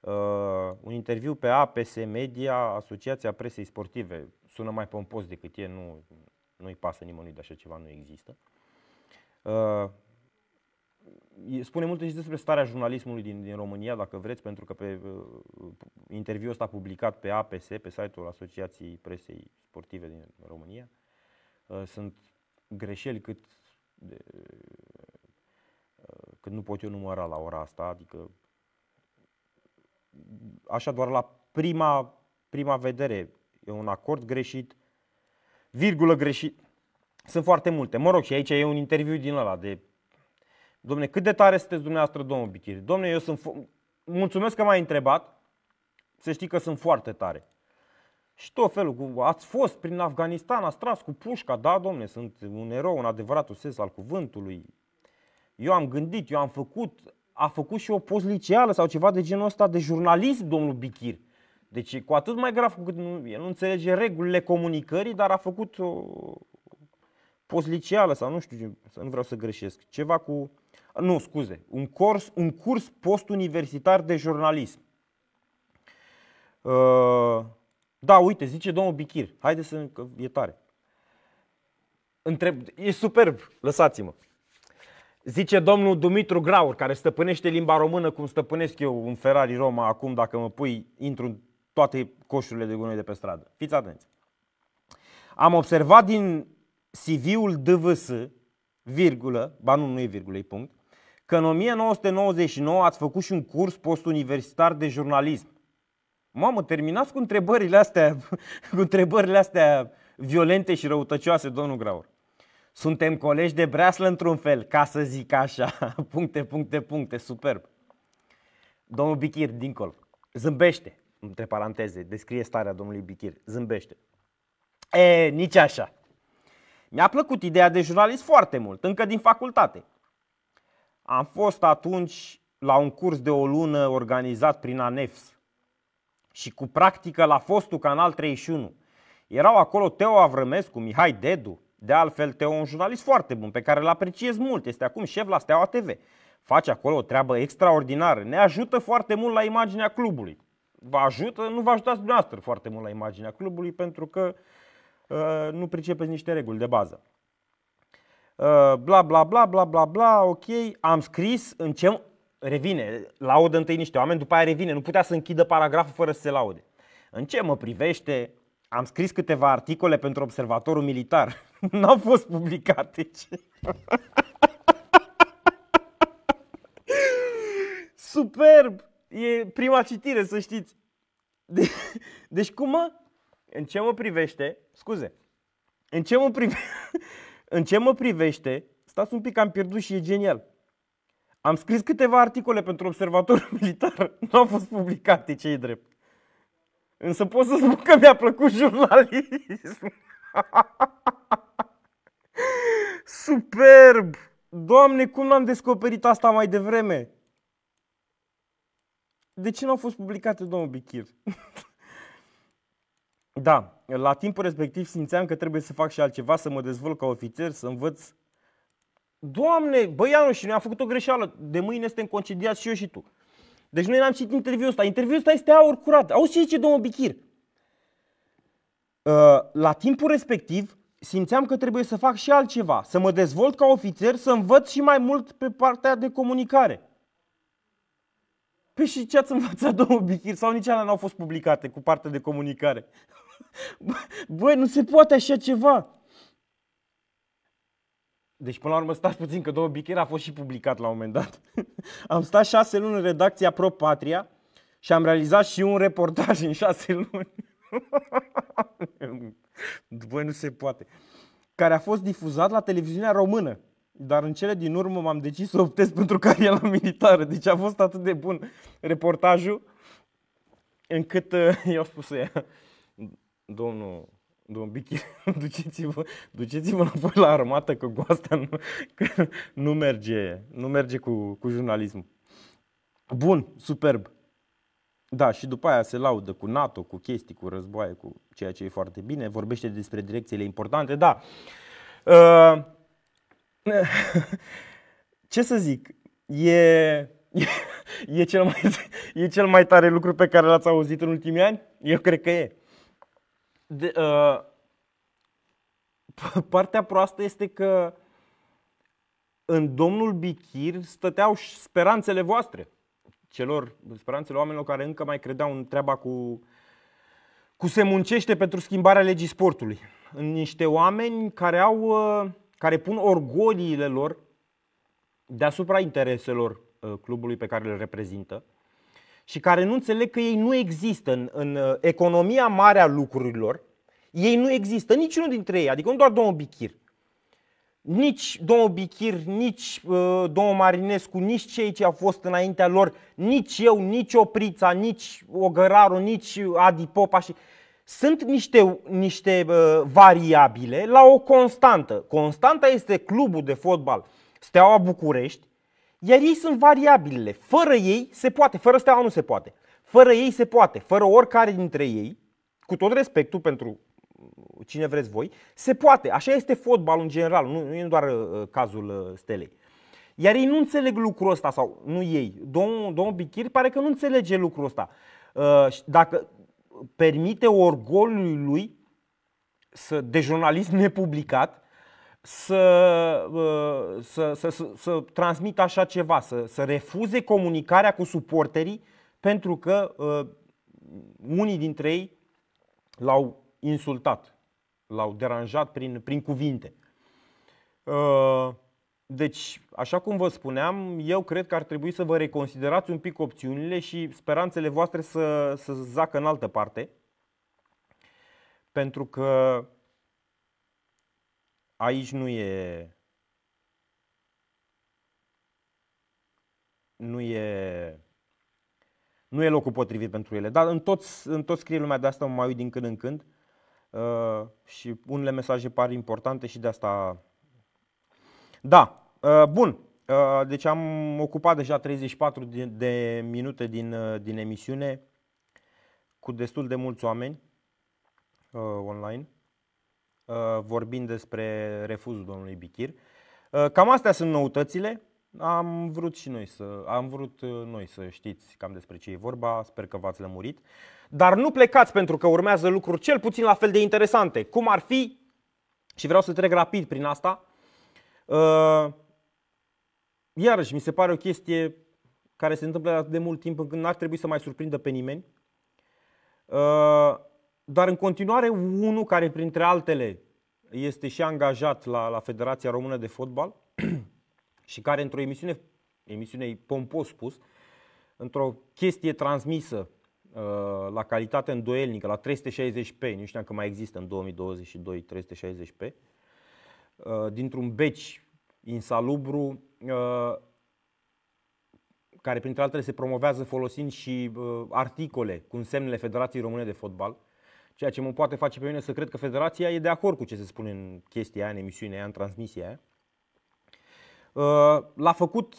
Uh, un interviu pe APS Media, Asociația Presei Sportive. Sună mai pompos decât e, nu, nu-i pasă nimănui de așa ceva, nu există. Uh, spune multe și despre starea jurnalismului din, din România, dacă vreți, pentru că pe uh, interviul ăsta publicat pe APS, pe site-ul Asociației Presei Sportive din România, uh, sunt greșeli cât, de, uh, cât nu pot eu număra la ora asta, adică așa doar la prima, prima vedere e un acord greșit, virgulă greșit, sunt foarte multe. Mă rog, și aici e un interviu din ăla de Domne, cât de tare sunteți dumneavoastră, domnul Bichiri? Domne, eu sunt... Fo- Mulțumesc că m-ai întrebat. Să știi că sunt foarte tare. Și tot felul, cu, ați fost prin Afganistan, ați tras cu pușca, da, domne, sunt un erou, un adevăratul sens al cuvântului. Eu am gândit, eu am făcut, a făcut și o post liceală sau ceva de genul ăsta de jurnalist, domnul Bichir. Deci cu atât mai grav, cu nu, el nu înțelege regulile comunicării, dar a făcut o post liceală sau nu știu, să nu vreau să greșesc, ceva cu nu, scuze, un curs, un curs postuniversitar de jurnalism. Uh, da, uite, zice domnul Bichir, haide să, că e tare. Întreb, e superb, lăsați-mă. Zice domnul Dumitru Graur, care stăpânește limba română cum stăpânesc eu un Ferrari Roma acum, dacă mă pui, intru în toate coșurile de gunoi de pe stradă. Fiți atenți. Am observat din CV-ul DVS, virgulă, ba nu, nu e virgulă, e punct, că în 1999 ați făcut și un curs postuniversitar de jurnalism. Mamă, terminați cu întrebările astea, cu întrebările astea violente și răutăcioase, domnul Graur. Suntem colegi de breaslă într-un fel, ca să zic așa. Puncte, puncte, puncte, superb. Domnul Bichir, dincolo, zâmbește, între paranteze, descrie starea domnului Bichir, zâmbește. E, nici așa. Mi-a plăcut ideea de jurnalist foarte mult, încă din facultate. Am fost atunci la un curs de o lună organizat prin ANEFS și cu practică la fostul Canal 31. Erau acolo Teo Avrămescu, Mihai Dedu, de altfel Teo un jurnalist foarte bun, pe care îl apreciez mult, este acum șef la Steaua TV. Face acolo o treabă extraordinară, ne ajută foarte mult la imaginea clubului. Vă ajută, nu vă ajutați dumneavoastră foarte mult la imaginea clubului pentru că uh, nu pricepeți niște reguli de bază. Uh, bla bla bla bla bla bla, ok, am scris în ce revine, laudă întâi niște oameni, după aia revine, nu putea să închidă paragraful fără să se laude. În ce mă privește, am scris câteva articole pentru observatorul militar. N-au fost publicate. Superb! E prima citire, să știți. De- deci cum mă? În ce mă privește, scuze, în ce mă privește, în ce mă privește, stați un pic, am pierdut și e genial. Am scris câteva articole pentru observatorul militar, nu au fost publicate, ce drept. Însă pot să spun că mi-a plăcut jurnalism. Superb! Doamne, cum n-am descoperit asta mai devreme? de ce nu au fost publicate, domnul Bichir? da, la timpul respectiv simțeam că trebuie să fac și altceva, să mă dezvolt ca ofițer, să învăț. Doamne, băianu, și noi am făcut o greșeală. De mâine suntem concediați și eu și tu. Deci noi n-am citit interviul ăsta. Interviul ăsta este aur curat. Auzi ce zice domnul Bichir? Uh, la timpul respectiv simțeam că trebuie să fac și altceva, să mă dezvolt ca ofițer, să învăț și mai mult pe partea de comunicare. Păi și ce ați învățat, domnul Bichir? Sau nici alea n-au fost publicate cu partea de comunicare? Băi, nu se poate așa ceva. Deci, până la urmă, stați puțin că domnul Bichir a fost și publicat la un moment dat. am stat șase luni în redacția Pro Patria și am realizat și un reportaj în șase luni. Băi, nu se poate. Care a fost difuzat la televiziunea română. Dar în cele din urmă m-am decis să optez pentru cariera militară. Deci a fost atât de bun reportajul încât uh, i-au spus ea, domnul, domnul Bichi, duceți-vă, duceți-vă înapoi la armată că cu asta nu, că nu merge, nu merge cu, cu jurnalismul. Bun, superb. Da, și după aia se laudă cu NATO, cu chestii, cu războaie, cu ceea ce e foarte bine, vorbește despre direcțiile importante, da. Uh, ce să zic, e, e, cel mai, e cel mai tare lucru pe care l-ați auzit în ultimii ani? Eu cred că e. De, uh, partea proastă este că în domnul Bichir stăteau speranțele voastre celor, speranțele oamenilor care încă mai credeau în treaba cu, cu se muncește pentru schimbarea legii sportului. În niște oameni care au, uh, care pun orgoliile lor deasupra intereselor uh, clubului pe care le reprezintă și care nu înțeleg că ei nu există în, în uh, economia mare a lucrurilor, ei nu există, niciunul dintre ei, adică nu doar domnul Bichir, nici domnul Bichir, nici uh, domnul Marinescu, nici cei ce au fost înaintea lor, nici eu, nici Oprița, nici Ogăraru, nici Adi Popa și sunt niște, niște uh, variabile la o constantă. Constanta este clubul de fotbal Steaua București, iar ei sunt variabilele. Fără ei se poate, fără Steaua nu se poate. Fără ei se poate, fără oricare dintre ei, cu tot respectul pentru cine vreți voi, se poate. Așa este fotbalul în general, nu, nu e doar uh, cazul uh, Stelei. Iar ei nu înțeleg lucrul ăsta, sau nu ei. Domnul, domnul Bichir pare că nu înțelege lucrul ăsta. Uh, dacă permite orgolului lui să, de jurnalist nepublicat să, uh, să, să, să, să transmită așa ceva, să, să refuze comunicarea cu suporterii pentru că uh, unii dintre ei l-au insultat, l-au deranjat prin, prin cuvinte. Uh, deci, așa cum vă spuneam, eu cred că ar trebui să vă reconsiderați un pic opțiunile și speranțele voastre să, să zacă în altă parte. Pentru că aici nu e nu e nu e locul potrivit pentru ele. Dar în toți, în toți scrie lumea de asta, mă mai uit din când în când. Uh, și unele mesaje par importante și de asta... Da, uh, bun. Uh, deci am ocupat deja 34 de, de minute din, uh, din emisiune cu destul de mulți oameni uh, online uh, vorbind despre refuzul domnului Bichir. Uh, cam astea sunt noutățile. Am vrut și noi să, am vrut uh, noi să știți cam despre ce e vorba, sper că v-ați lămurit. Dar nu plecați pentru că urmează lucruri cel puțin la fel de interesante, cum ar fi, și vreau să trec rapid prin asta, uh, iarăși mi se pare o chestie care se întâmplă de mult timp încât n-ar trebui să mai surprindă pe nimeni, uh, dar în continuare unul care printre altele este și angajat la, la Federația Română de Fotbal, și care într-o emisiune, emisiune pompos spus, într-o chestie transmisă uh, la calitate îndoielnică, la 360p, nu știam că mai există în 2022 360p, uh, dintr-un beci insalubru, uh, care printre altele se promovează folosind și uh, articole cu semnele Federației Române de Fotbal, ceea ce mă poate face pe mine să cred că Federația e de acord cu ce se spune în chestia aia, în emisiunea aia, în transmisia aia. Uh, l-a făcut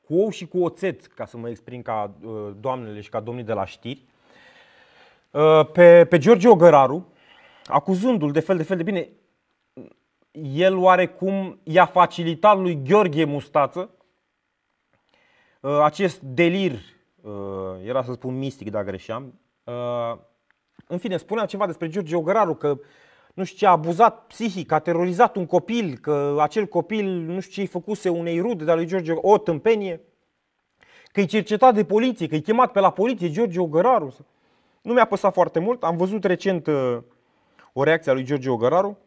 cu ou și cu oțet, ca să mă exprim ca doamnele și ca domnii de la știri, pe, pe George Ogăraru, acuzându-l de fel de fel de bine. El oarecum i-a facilitat lui Gheorghe Mustață acest delir, era să spun mistic dacă greșeam, în fine, spunea ceva despre George Ogăraru, că nu știu ce, a abuzat psihic, a terorizat un copil, că acel copil nu știu ce îi făcuse unei rude de lui George, o tâmpenie, că e cercetat de poliție, că e chemat pe la poliție George Ogăraru. Nu mi-a păsat foarte mult, am văzut recent uh, o reacție a lui George Ogăraru,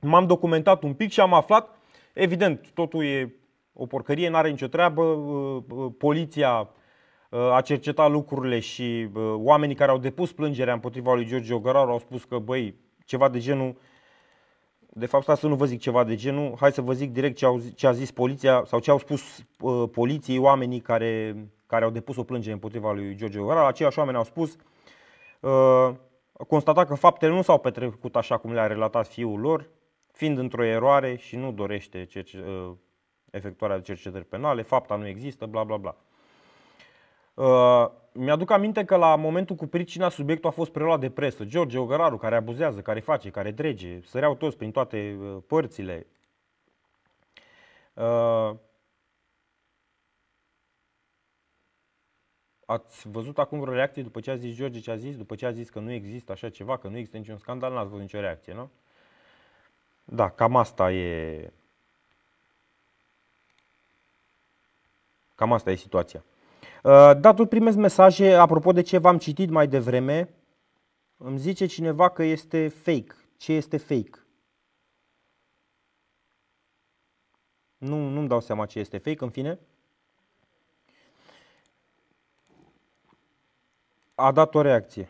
m-am documentat un pic și am aflat, evident, totul e o porcărie, n-are nicio treabă, uh, uh, poliția a cercetat lucrurile și oamenii care au depus plângerea împotriva lui George Ogăraru au spus că, băi, ceva de genul, de fapt, să nu vă zic ceva de genul, hai să vă zic direct ce, au, ce a zis poliția sau ce au spus uh, poliției oamenii care, care au depus o plângere împotriva lui George Ogăraru. Aceiași oameni au spus, uh, constatat că faptele nu s-au petrecut așa cum le-a relatat fiul lor, fiind într-o eroare și nu dorește cerce, uh, efectuarea de cercetări penale, fapta nu există, bla bla bla. Uh, mi-aduc aminte că la momentul cu pricina subiectul a fost preluat de presă. George Ogăraru, care abuzează, care face, care drege, săreau toți prin toate uh, părțile. Uh, ați văzut acum vreo reacție după ce a zis George ce a zis? După ce a zis că nu există așa ceva, că nu există niciun scandal, n-ați văzut nicio reacție, nu? Da, cam asta e... Cam asta e situația. Uh, da, tot primesc mesaje, apropo de ce v-am citit mai devreme, îmi zice cineva că este fake. Ce este fake? Nu, nu-mi dau seama ce este fake, în fine. A dat o reacție.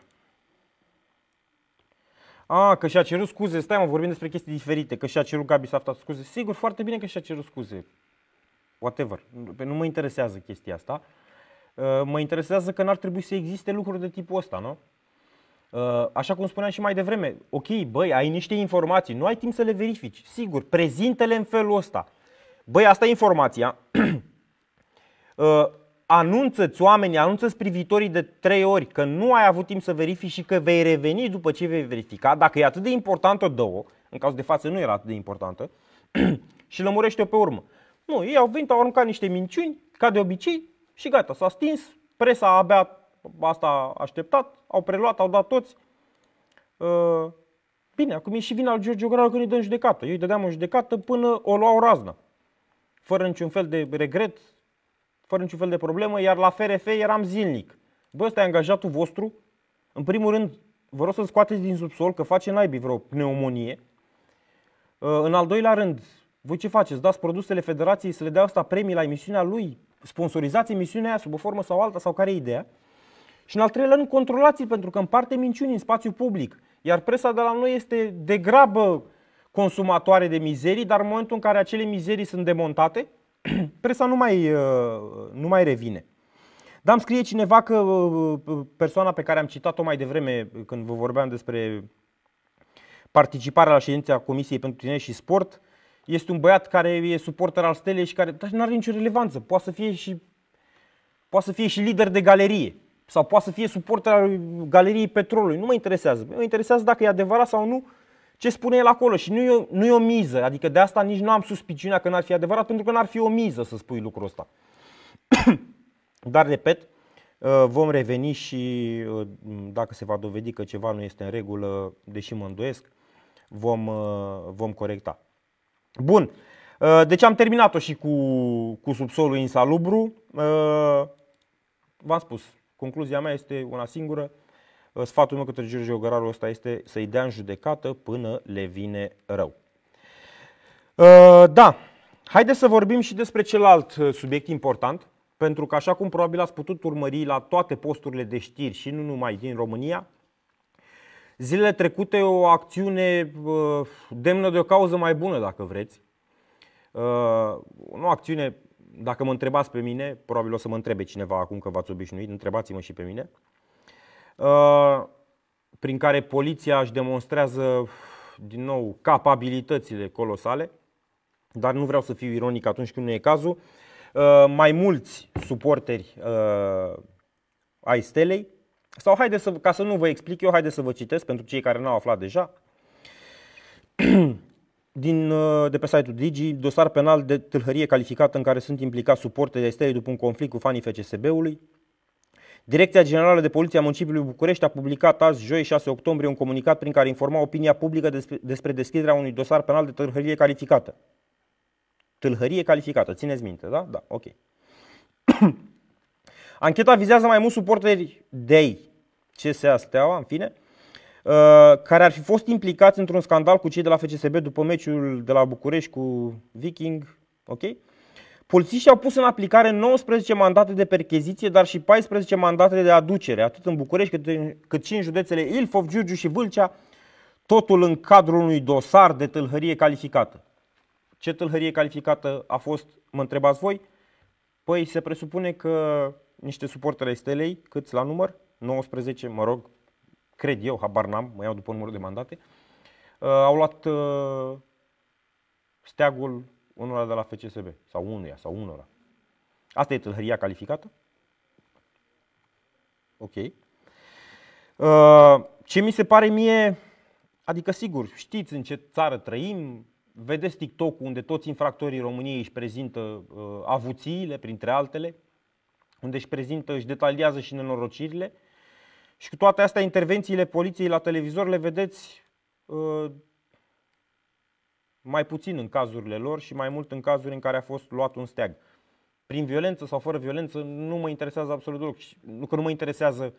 A, că și-a cerut scuze. Stai mă, vorbim despre chestii diferite. Că și-a cerut Gabi Safta scuze. Sigur, foarte bine că și-a cerut scuze. Whatever. Nu mă interesează chestia asta. Uh, mă interesează că n-ar trebui să existe lucruri de tipul ăsta, nu? Uh, așa cum spuneam și mai devreme, ok, băi, ai niște informații, nu ai timp să le verifici. Sigur, prezintele în felul ăsta. Băi, asta e informația. Uh, anunță-ți oamenii, anunță-ți privitorii de trei ori că nu ai avut timp să verifici și că vei reveni după ce vei verifica. Dacă e atât de importantă, două, în cazul de față nu era atât de importantă, și lămurește-o pe urmă. Nu, ei au venit, au aruncat niște minciuni, ca de obicei, și gata, s-a stins, presa abia asta a așteptat, au preluat, au dat toți. Uh, bine, acum e și vina al George Ograru când îi dă în judecată. Eu îi dădeam în judecată până o luau raznă. Fără niciun fel de regret, fără niciun fel de problemă, iar la FRF eram zilnic. Bă, ăsta e angajatul vostru. În primul rând, vă rog să scoateți din subsol că face naibii vreo pneumonie. Uh, în al doilea rând, voi ce faceți? Dați produsele federației să le dea asta premii la emisiunea lui? sponsorizați emisiunea aia sub o formă sau alta sau care e ideea. Și în al treilea rând, controlați pentru că împarte minciuni în spațiu public. Iar presa de la noi este degrabă consumatoare de mizerii, dar în momentul în care acele mizerii sunt demontate, presa nu mai, uh, nu mai revine. Dar îmi scrie cineva că uh, persoana pe care am citat-o mai devreme când vă vorbeam despre participarea la ședința Comisiei pentru Tineri și Sport, este un băiat care e suporter al stelei și care nu are nicio relevanță. Poate să fie și poate să fie și lider de galerie sau poate să fie suporter al galeriei petrolului. Nu mă interesează. Mă interesează dacă e adevărat sau nu ce spune el acolo și nu e, nu e o miză. Adică de asta nici nu am suspiciunea că n-ar fi adevărat pentru că n-ar fi o miză să spui lucrul ăsta. Dar, repet, uh, vom reveni și uh, dacă se va dovedi că ceva nu este în regulă, deși mă îndoiesc, vom, uh, vom corecta. Bun. Uh, deci am terminat-o și cu, cu subsolul insalubru. Uh, v-am spus, concluzia mea este una singură. Uh, sfatul meu către George Ogăraru ăsta este să-i dea în judecată până le vine rău. Da, haideți să vorbim și despre celălalt subiect important, pentru că așa cum probabil ați putut urmări la toate posturile de știri și nu numai din România, Zilele trecute o acțiune uh, demnă de o cauză mai bună, dacă vreți. Uh, o acțiune, dacă mă întrebați pe mine, probabil o să mă întrebe cineva acum că v-ați obișnuit, întrebați-mă și pe mine, uh, prin care poliția își demonstrează din nou capabilitățile colosale, dar nu vreau să fiu ironic atunci când nu e cazul. uh, mai mulți suporteri uh, ai Stelei. Sau haide să, ca să nu vă explic eu, haide să vă citesc pentru cei care n-au aflat deja. Din, uh, de pe site-ul Digi, dosar penal de tâlhărie calificată în care sunt implicați suporteri ai Stelei după un conflict cu fanii FCSB-ului. Direcția Generală de Poliție a Municipiului București a publicat azi, joi 6 octombrie, un comunicat prin care informa opinia publică despre, despre deschiderea unui dosar penal de tâlhărie calificată. Tâlhărie calificată, țineți minte, da? Da, ok. Ancheta vizează mai mulți suporteri DEI, CSA Steaua, în fine, uh, care ar fi fost implicați într-un scandal cu cei de la FCSB după meciul de la București cu Viking, ok? Polițiștii au pus în aplicare 19 mandate de percheziție, dar și 14 mandate de aducere, atât în București cât, în, cât și în județele Ilfov, Giurgiu și Vâlcea, totul în cadrul unui dosar de tâlhărie calificată. Ce tâlhărie calificată a fost, mă întrebați voi? Păi se presupune că niște suporteri stelei, câți la număr? 19, mă rog, cred eu, habar n-am, mă iau după numărul de mandate, uh, au luat uh, steagul unora de la FCSB sau unuia sau unora. Asta e tâlhăria calificată? Ok. Uh, ce mi se pare mie, adică sigur, știți în ce țară trăim, vedeți TikTok unde toți infractorii României își prezintă uh, avuțiile, printre altele, unde își prezintă, își detaliază și nenorocirile. Și cu toate astea, intervențiile poliției la televizor le vedeți uh, mai puțin în cazurile lor și mai mult în cazuri în care a fost luat un steag. Prin violență sau fără violență nu mă interesează absolut deloc. Nu că nu mă interesează,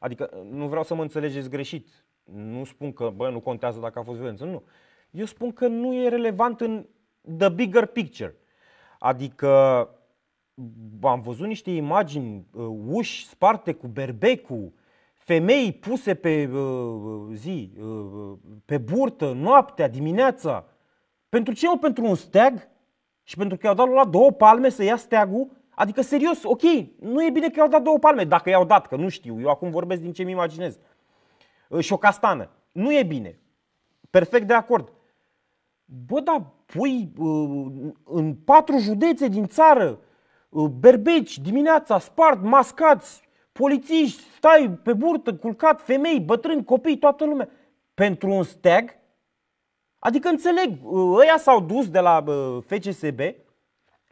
adică nu vreau să mă înțelegeți greșit. Nu spun că, bă, nu contează dacă a fost violență, nu. Eu spun că nu e relevant în the bigger picture. Adică am văzut niște imagini, uh, uși sparte cu berbecul, femei puse pe uh, zi, uh, pe burtă, noaptea, dimineața. Pentru ce nu pentru un steag? Și pentru că i-au dat la două palme să ia steagul? Adică serios, ok, nu e bine că i-au dat două palme, dacă i-au dat, că nu știu, eu acum vorbesc din ce mi imaginez. Și o castană. Nu e bine. Perfect de acord. Bă, dar pui în patru județe din țară Uh, berbeci, dimineața, spart, mascați, polițiști, stai pe burtă, culcat, femei, bătrâni, copii, toată lumea. Pentru un steag? Adică înțeleg, uh, ăia s-au dus de la uh, FCSB,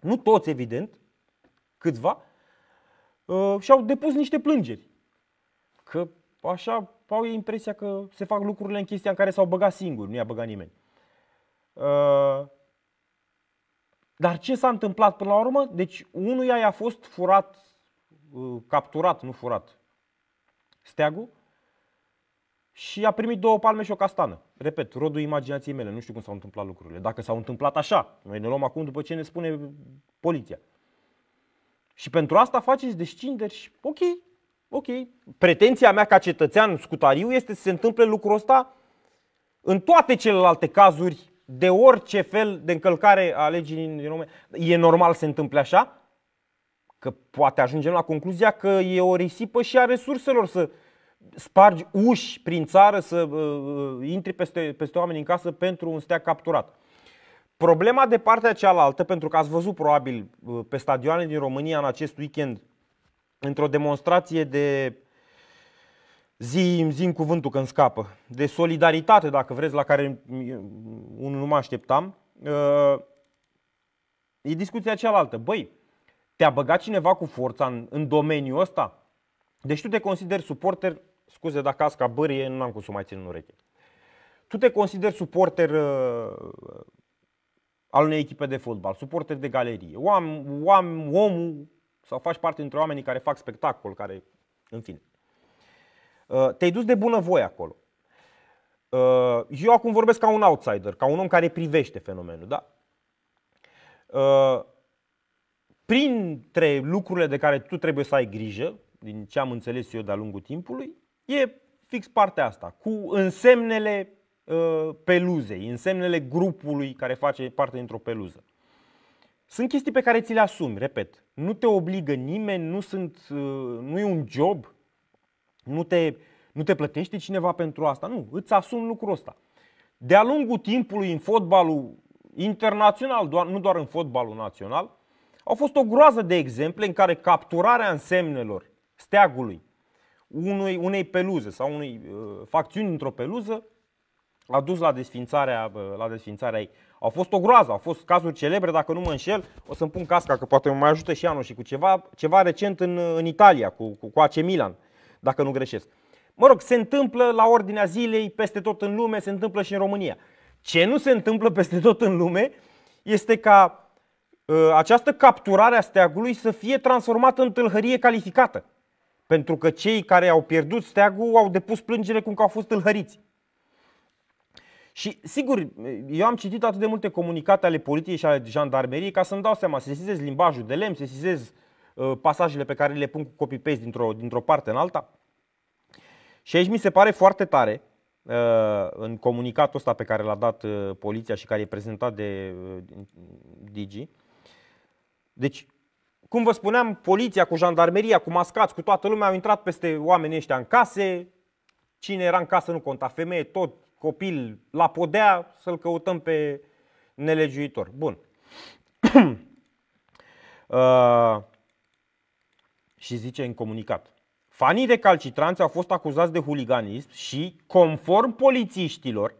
nu toți evident, câțiva, și au depus niște plângeri. Că așa au impresia că se fac lucrurile în chestia în care s-au băgat singuri, nu i-a băgat nimeni. Dar ce s-a întâmplat până la urmă? Deci unuia i-a fost furat, uh, capturat, nu furat, steagul și a primit două palme și o castană. Repet, rodul imaginației mele, nu știu cum s-au întâmplat lucrurile. Dacă s-au întâmplat așa, noi ne luăm acum după ce ne spune poliția. Și pentru asta faceți descinderi și ok, ok. Pretenția mea ca cetățean scutariu este să se întâmple lucrul ăsta în toate celelalte cazuri de orice fel de încălcare a legii din România. E normal să se întâmple așa? Că poate ajungem la concluzia că e o risipă și a resurselor să spargi uși prin țară, să uh, uh, intri peste, peste oameni în casă pentru un steag capturat. Problema de partea cealaltă, pentru că ați văzut probabil uh, pe stadioane din România în acest weekend, într-o demonstrație de zi, zi în cuvântul când scapă, de solidaritate, dacă vreți, la care unul nu mă așteptam, uh, e discuția cealaltă. Băi, te-a băgat cineva cu forța în, în domeniul ăsta? Deci tu te consideri suporter, scuze dacă asca bărie, nu am cum să mai țin în ureche. Tu te consideri suporter uh, al unei echipe de fotbal, suporter de galerie, om, om, omul sau faci parte dintre oamenii care fac spectacol, care, în fine. Uh, te-ai dus de bunăvoie acolo. Uh, eu acum vorbesc ca un outsider, ca un om care privește fenomenul. Da? Uh, printre lucrurile de care tu trebuie să ai grijă, din ce am înțeles eu de-a lungul timpului, e fix partea asta, cu însemnele peluzei, însemnele grupului care face parte dintr-o peluză. Sunt chestii pe care ți le asumi, repet. Nu te obligă nimeni, nu, sunt, nu e un job, nu te, nu te plătește cineva pentru asta. Nu, îți asumi lucrul ăsta. De-a lungul timpului în fotbalul internațional, doar, nu doar în fotbalul național, Au fost o groază de exemple în care capturarea însemnelor steagului unui, unei peluze sau unei uh, facțiuni într-o peluză a dus la desfințarea, uh, la desfințarea ei. Au fost o groază, au fost cazuri celebre, dacă nu mă înșel, o să-mi pun casca, că poate mă mai ajută și anul și cu ceva, ceva recent în, în Italia, cu, cu, cu AC Milan, dacă nu greșesc. Mă rog, se întâmplă la ordinea zilei peste tot în lume, se întâmplă și în România. Ce nu se întâmplă peste tot în lume este ca uh, această capturare a steagului să fie transformată în tâlhărie calificată. Pentru că cei care au pierdut steagul au depus plângere cum că au fost tâlhăriți. Și sigur, eu am citit atât de multe comunicate ale poliției și ale jandarmeriei ca să-mi dau seama, să sesizez limbajul de lemn, să sesizez uh, pasajele pe care le pun cu copy-paste dintr-o, dintr-o parte în alta. Și aici mi se pare foarte tare, uh, în comunicatul ăsta pe care l-a dat uh, poliția și care e prezentat de uh, Digi. Deci, cum vă spuneam, poliția cu jandarmeria, cu mascați, cu toată lumea au intrat peste oamenii ăștia în case. Cine era în casă nu conta, femeie, tot, copil la podea, să-l căutăm pe nelegiuitor. Bun. uh, și zice în comunicat. Fanii recalcitranți au fost acuzați de huliganism și, conform polițiștilor,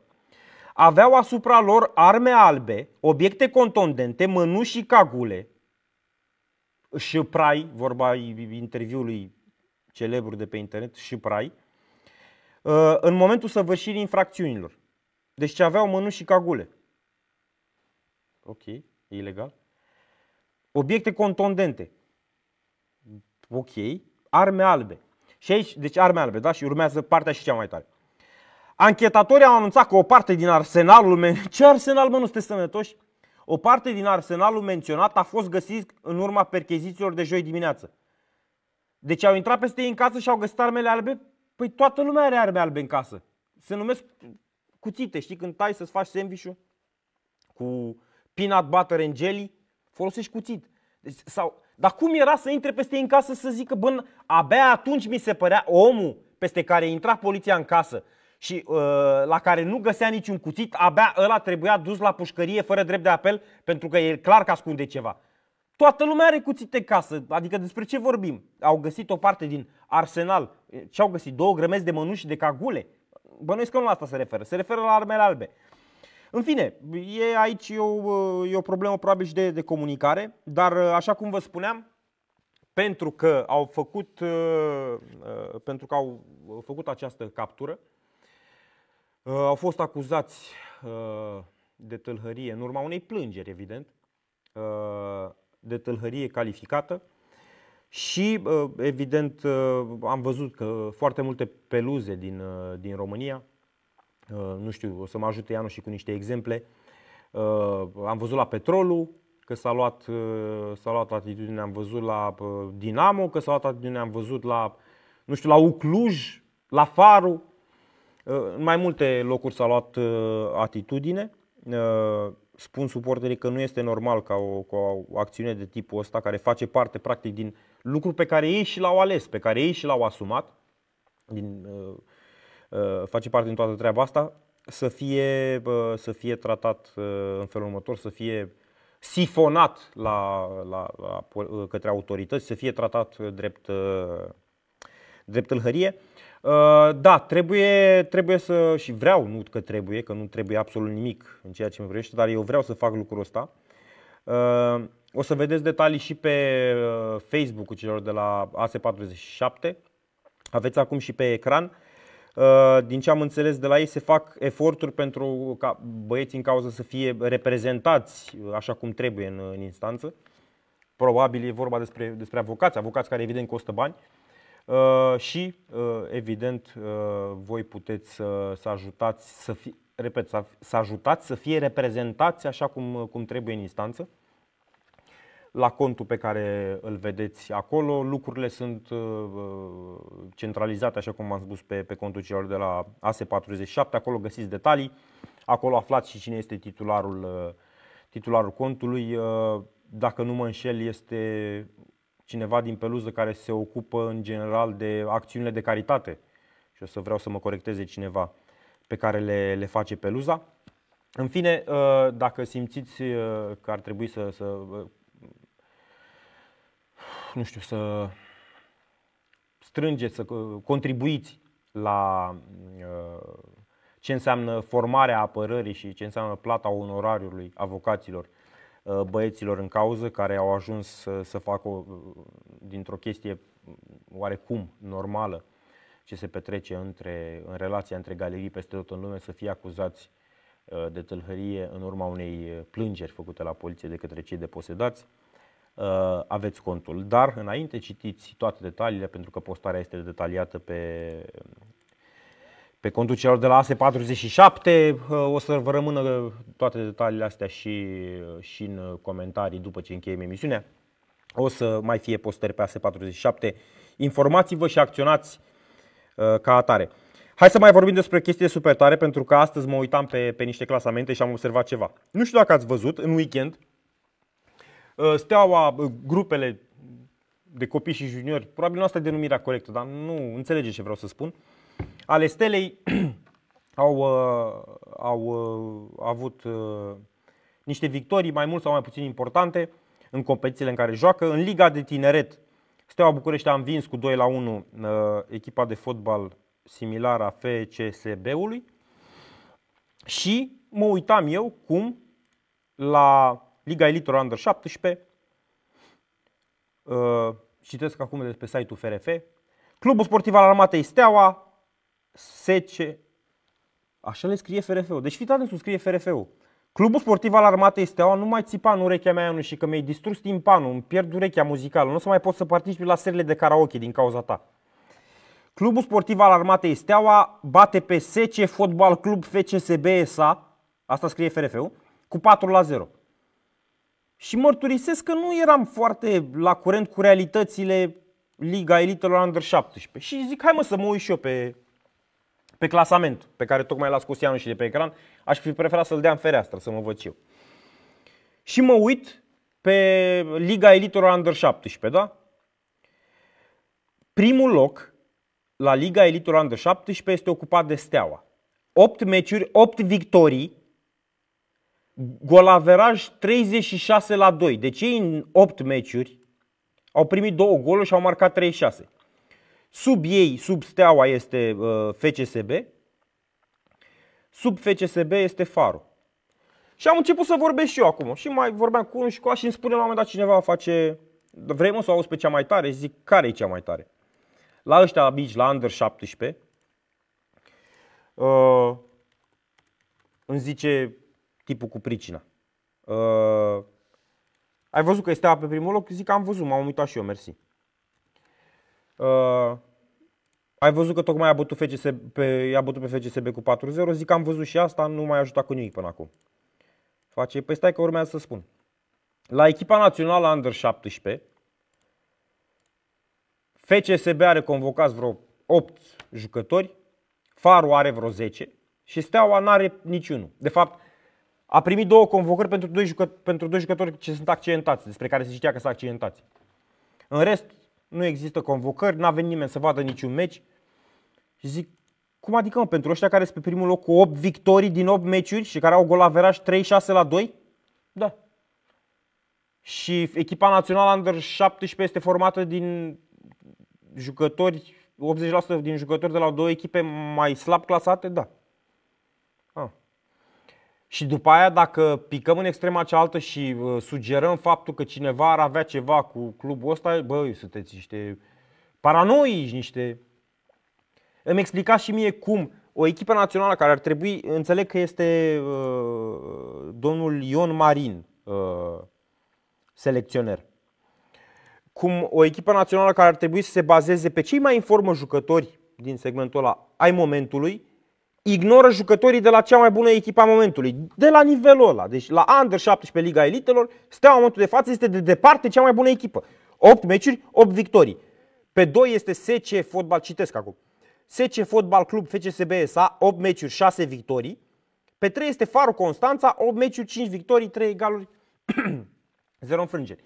aveau asupra lor arme albe, obiecte contundente, mănuși și cagule. Și prai, vorba interviului celebru de pe internet, și prai, uh, în momentul săvârșirii infracțiunilor. Deci ce aveau mănuși și cagule. Ok, e ilegal. Obiecte contundente. Ok, arme albe. Și aici, deci arme albe, da? Și urmează partea și cea mai tare. Anchetatorii au anunțat că o parte din arsenalul... Men- Ce arsenal, mă, nu sunteți sănătoși? O parte din arsenalul menționat a fost găsit în urma perchezițiilor de joi dimineață. Deci au intrat peste ei în casă și au găsit armele albe? Păi toată lumea are arme albe în casă. Se numesc cuțite, știi, când tai să-ți faci sandwich cu peanut butter and jelly, folosești cuțit. Deci, sau dar cum era să intre peste ei în casă să zică, bă, abia atunci mi se părea omul peste care intra poliția în casă și uh, la care nu găsea niciun cuțit, abia ăla trebuia dus la pușcărie fără drept de apel pentru că e clar că ascunde ceva. Toată lumea are cuțite în casă, adică despre ce vorbim? Au găsit o parte din arsenal, ce au găsit? Două grămezi de mănuși și de cagule? Bănuiesc că nu la asta se referă, se referă la armele albe. În fine, e aici e o, e o problemă probabil și de, de comunicare, dar așa cum vă spuneam, pentru că au făcut, uh, uh, pentru că au făcut această captură, uh, au fost acuzați de tâlhărie în urma unei plângeri, evident, de tâlhărie calificată și, evident, am văzut că foarte multe peluze din, din România Uh, nu știu, o să mă ajute Ianu și cu niște exemple. Uh, am văzut la petrolul că s-a luat, uh, s-a luat atitudine, am văzut la Dinamo că s-a luat atitudine, am văzut la, nu știu, la Ucluj, la Faru. În mai multe locuri s-a luat atitudine. Spun suporterii că nu este normal ca o, ca o acțiune de tipul ăsta, care face parte practic din lucruri pe care ei și l-au ales, pe care ei și l-au asumat, din Uh, face parte din toată treaba asta, să fie, să fie tratat uh, în felul următor, să fie sifonat la, la, la, uh, către autorități, să fie tratat drept, drept tâlhărie. Da, trebuie, trebuie să, și vreau, nu că trebuie, că nu trebuie absolut nimic în ceea ce mă vrește, dar eu vreau să fac lucrul ăsta. O să vedeți detalii și pe Facebook-ul celor de la AS47. Aveți acum și pe ecran. Uh, din ce am înțeles de la ei, se fac eforturi pentru ca băieții în cauză să fie reprezentați așa cum trebuie în, în instanță. Probabil e vorba despre, despre avocați, avocați care evident costă bani. Uh, și, uh, evident, voi puteți să, să ajutați să fie, repet, să, să ajutați să fie reprezentați așa cum, cum trebuie în instanță la contul pe care îl vedeți acolo. Lucrurile sunt uh, uh, centralizate, așa cum am spus, pe, pe contul celor de la ASE47. Acolo găsiți detalii. Acolo aflați și cine este titularul, uh, titularul contului. Dacă nu mă înșel, este cineva din Peluză care se ocupă în general de acțiunile de caritate. Și o să vreau să mă corecteze cineva pe care le, le face Peluza. În fine, dacă simțiți că ar trebui să, să nu știu, să strângeți, să contribuiți la uh, ce înseamnă formarea apărării și ce înseamnă plata onorariului avocaților uh, băieților în cauză care au ajuns să, să facă o, dintr-o chestie oarecum normală ce se petrece între, în relația între galerii peste tot în lume să fie acuzați uh, de tâlhărie în urma unei plângeri făcute la poliție de către cei deposedați. Aveți contul. Dar înainte citiți toate detaliile pentru că postarea este detaliată pe pe contul celor de la ASE47. O să vă rămână toate detaliile astea și, și în comentarii după ce încheiem emisiunea. O să mai fie postări pe ASE47. Informați-vă și acționați uh, ca atare. Hai să mai vorbim despre chestii super tare, pentru că astăzi mă uitam pe, pe niște clasamente și am observat ceva. Nu știu dacă ați văzut, în weekend, uh, steaua, uh, grupele de copii și juniori, probabil nu asta e denumirea corectă, dar nu înțelegeți ce vreau să spun, ale Stelei au, uh, au uh, avut uh, niște victorii mai mult sau mai puțin importante în competițiile în care joacă. În Liga de Tineret, Steaua București a învins cu 2 la 1 echipa de fotbal similară a FCSB-ului și mă uitam eu cum la Liga Elitor Under 17 citesc acum de pe site-ul FRF Clubul Sportiv al Armatei Steaua SC. Așa le scrie FRF-ul. Deci fiți atenți, scrie FRF-ul. Clubul sportiv al armatei Steaua nu mai țipa în urechea mea nu și că mi-ai distrus timpanul, îmi pierd urechea muzicală, nu o să mai pot să particip la serile de karaoke din cauza ta. Clubul sportiv al armatei Steaua bate pe SC Fotbal Club FCSB SA, asta scrie FRF-ul, cu 4 la 0. Și mărturisesc că nu eram foarte la curent cu realitățile Liga Elitelor Under 17. Și zic, hai mă să mă uit și eu pe, pe clasament pe care tocmai l-a scos Ianu și de pe ecran, aș fi preferat să-l dea în fereastră, să mă văd eu. Și mă uit pe Liga Elitelor Under 17, da? Primul loc la Liga Elitelor Under 17 este ocupat de Steaua. 8 meciuri, 8 victorii, golaveraj 36 la 2. Deci ei în 8 meciuri au primit două goluri și au marcat 36. Sub ei, sub steaua este uh, FCSB, sub FCSB este Faro. Și am început să vorbesc și eu acum. Și mai vorbeam cu unul și cu așa și îmi spune la un moment dat cineva face, vrei mă să auzi pe cea mai tare? Și zic, care e cea mai tare? La ăștia la bici, la Under 17, uh, îmi zice tipul cu pricina. Uh, ai văzut că este pe primul loc? Zic, am văzut, m-am uitat și eu, mersi. Uh, ai văzut că tocmai a bătut, FCSB, pe, a bătut pe FCSB cu 4-0, zic am văzut și asta, nu mai ajutat cu nimic până acum. Face, păi stai că urmează să spun. La echipa națională Under 17, FCSB are convocați vreo 8 jucători, Faru are vreo 10 și Steaua nu are niciunul. De fapt, a primit două convocări pentru doi, jucă, pentru doi jucători ce sunt accidentați, despre care se știa că sunt accidentați. În rest, nu există convocări, n-a venit nimeni să vadă niciun meci. Și zic, cum adică mă, pentru ăștia care sunt pe primul loc cu 8 victorii din 8 meciuri și care au golaveraj 36 la 2? Da. Și echipa națională Under 17 este formată din jucători, 80% din jucători de la două echipe mai slab clasate? Da. Ah. Și după aia, dacă picăm în extrema cealaltă și uh, sugerăm faptul că cineva ar avea ceva cu clubul ăsta, băi, sunteți niște paranoici, niște... Îmi explica și mie cum o echipă națională care ar trebui, înțeleg că este uh, domnul Ion Marin, uh, selecționer, cum o echipă națională care ar trebui să se bazeze pe cei mai informă jucători din segmentul ăla ai momentului, ignoră jucătorii de la cea mai bună echipă a momentului, de la nivelul ăla. Deci la Under 17 Liga Elitelor, Steaua în momentul de față este de departe cea mai bună echipă. 8 meciuri, 8 victorii. Pe 2 este SC Fotbal, citesc acum. SC Fotbal Club FCSB SA, 8 meciuri, 6 victorii. Pe 3 este Faru Constanța, 8 meciuri, 5 victorii, 3 egaluri, 0 înfrângeri.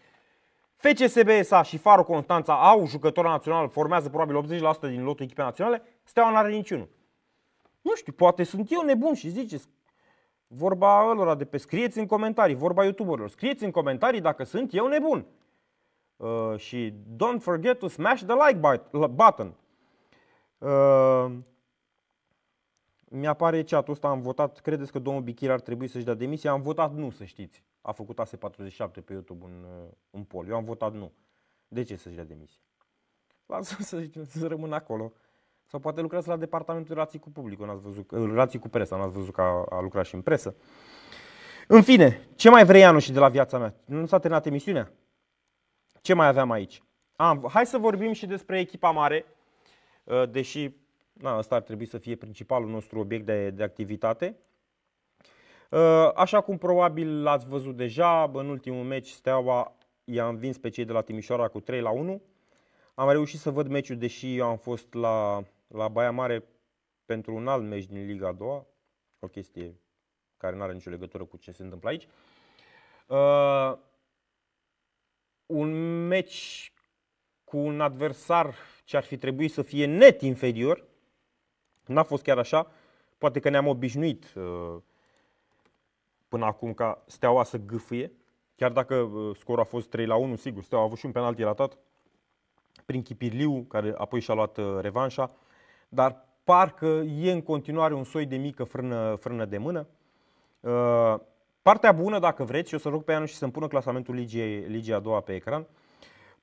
FCSB SA și Faru Constanța au jucători național, formează probabil 80% din lotul echipei naționale, Steaua nu are niciunul. Nu știu, poate sunt eu nebun și ziceți vorba lor de pe scrieți în comentarii, vorba youtuberilor. Scrieți în comentarii dacă sunt eu nebun. Uh, și don't forget to smash the like button. Uh, mi-apare chat-ul ăsta, am votat, credeți că domnul Bichir ar trebui să-și dea demisia? Am votat nu, să știți. A făcut AS47 pe YouTube în, uh, în pol. Eu am votat nu. De ce să-și dea demisia? Lasă să, să rămână acolo. Sau poate lucrează la departamentul de relații cu publicul, n-ați văzut, uh, relații cu presa, n-ați văzut că a, a lucrat și în presă. În fine, ce mai vrei Anu și de la viața mea? Nu s-a terminat emisiunea? Ce mai aveam aici? Am, hai să vorbim și despre echipa mare, uh, deși na, ăsta ar trebui să fie principalul nostru obiect de, de activitate. Uh, așa cum probabil l-ați văzut deja, în ultimul meci Steaua i-a învins pe cei de la Timișoara cu 3 la 1. Am reușit să văd meciul, deși eu am fost la, la Baia Mare pentru un alt meci din Liga a doua, o chestie care nu are nicio legătură cu ce se întâmplă aici. Uh, un meci cu un adversar ce ar fi trebuit să fie net inferior, n-a fost chiar așa, poate că ne-am obișnuit uh, până acum ca Steaua să gâfâie, chiar dacă uh, scorul a fost 3 la 1, sigur, Steaua a avut și un penalti ratat prin Chipirliu, care apoi și-a luat uh, revanșa, dar parcă e în continuare un soi de mică frână, frână de mână. Partea bună, dacă vreți, și o să rog pe Ianu și să-mi pună clasamentul Ligii, Ligii a doua pe ecran,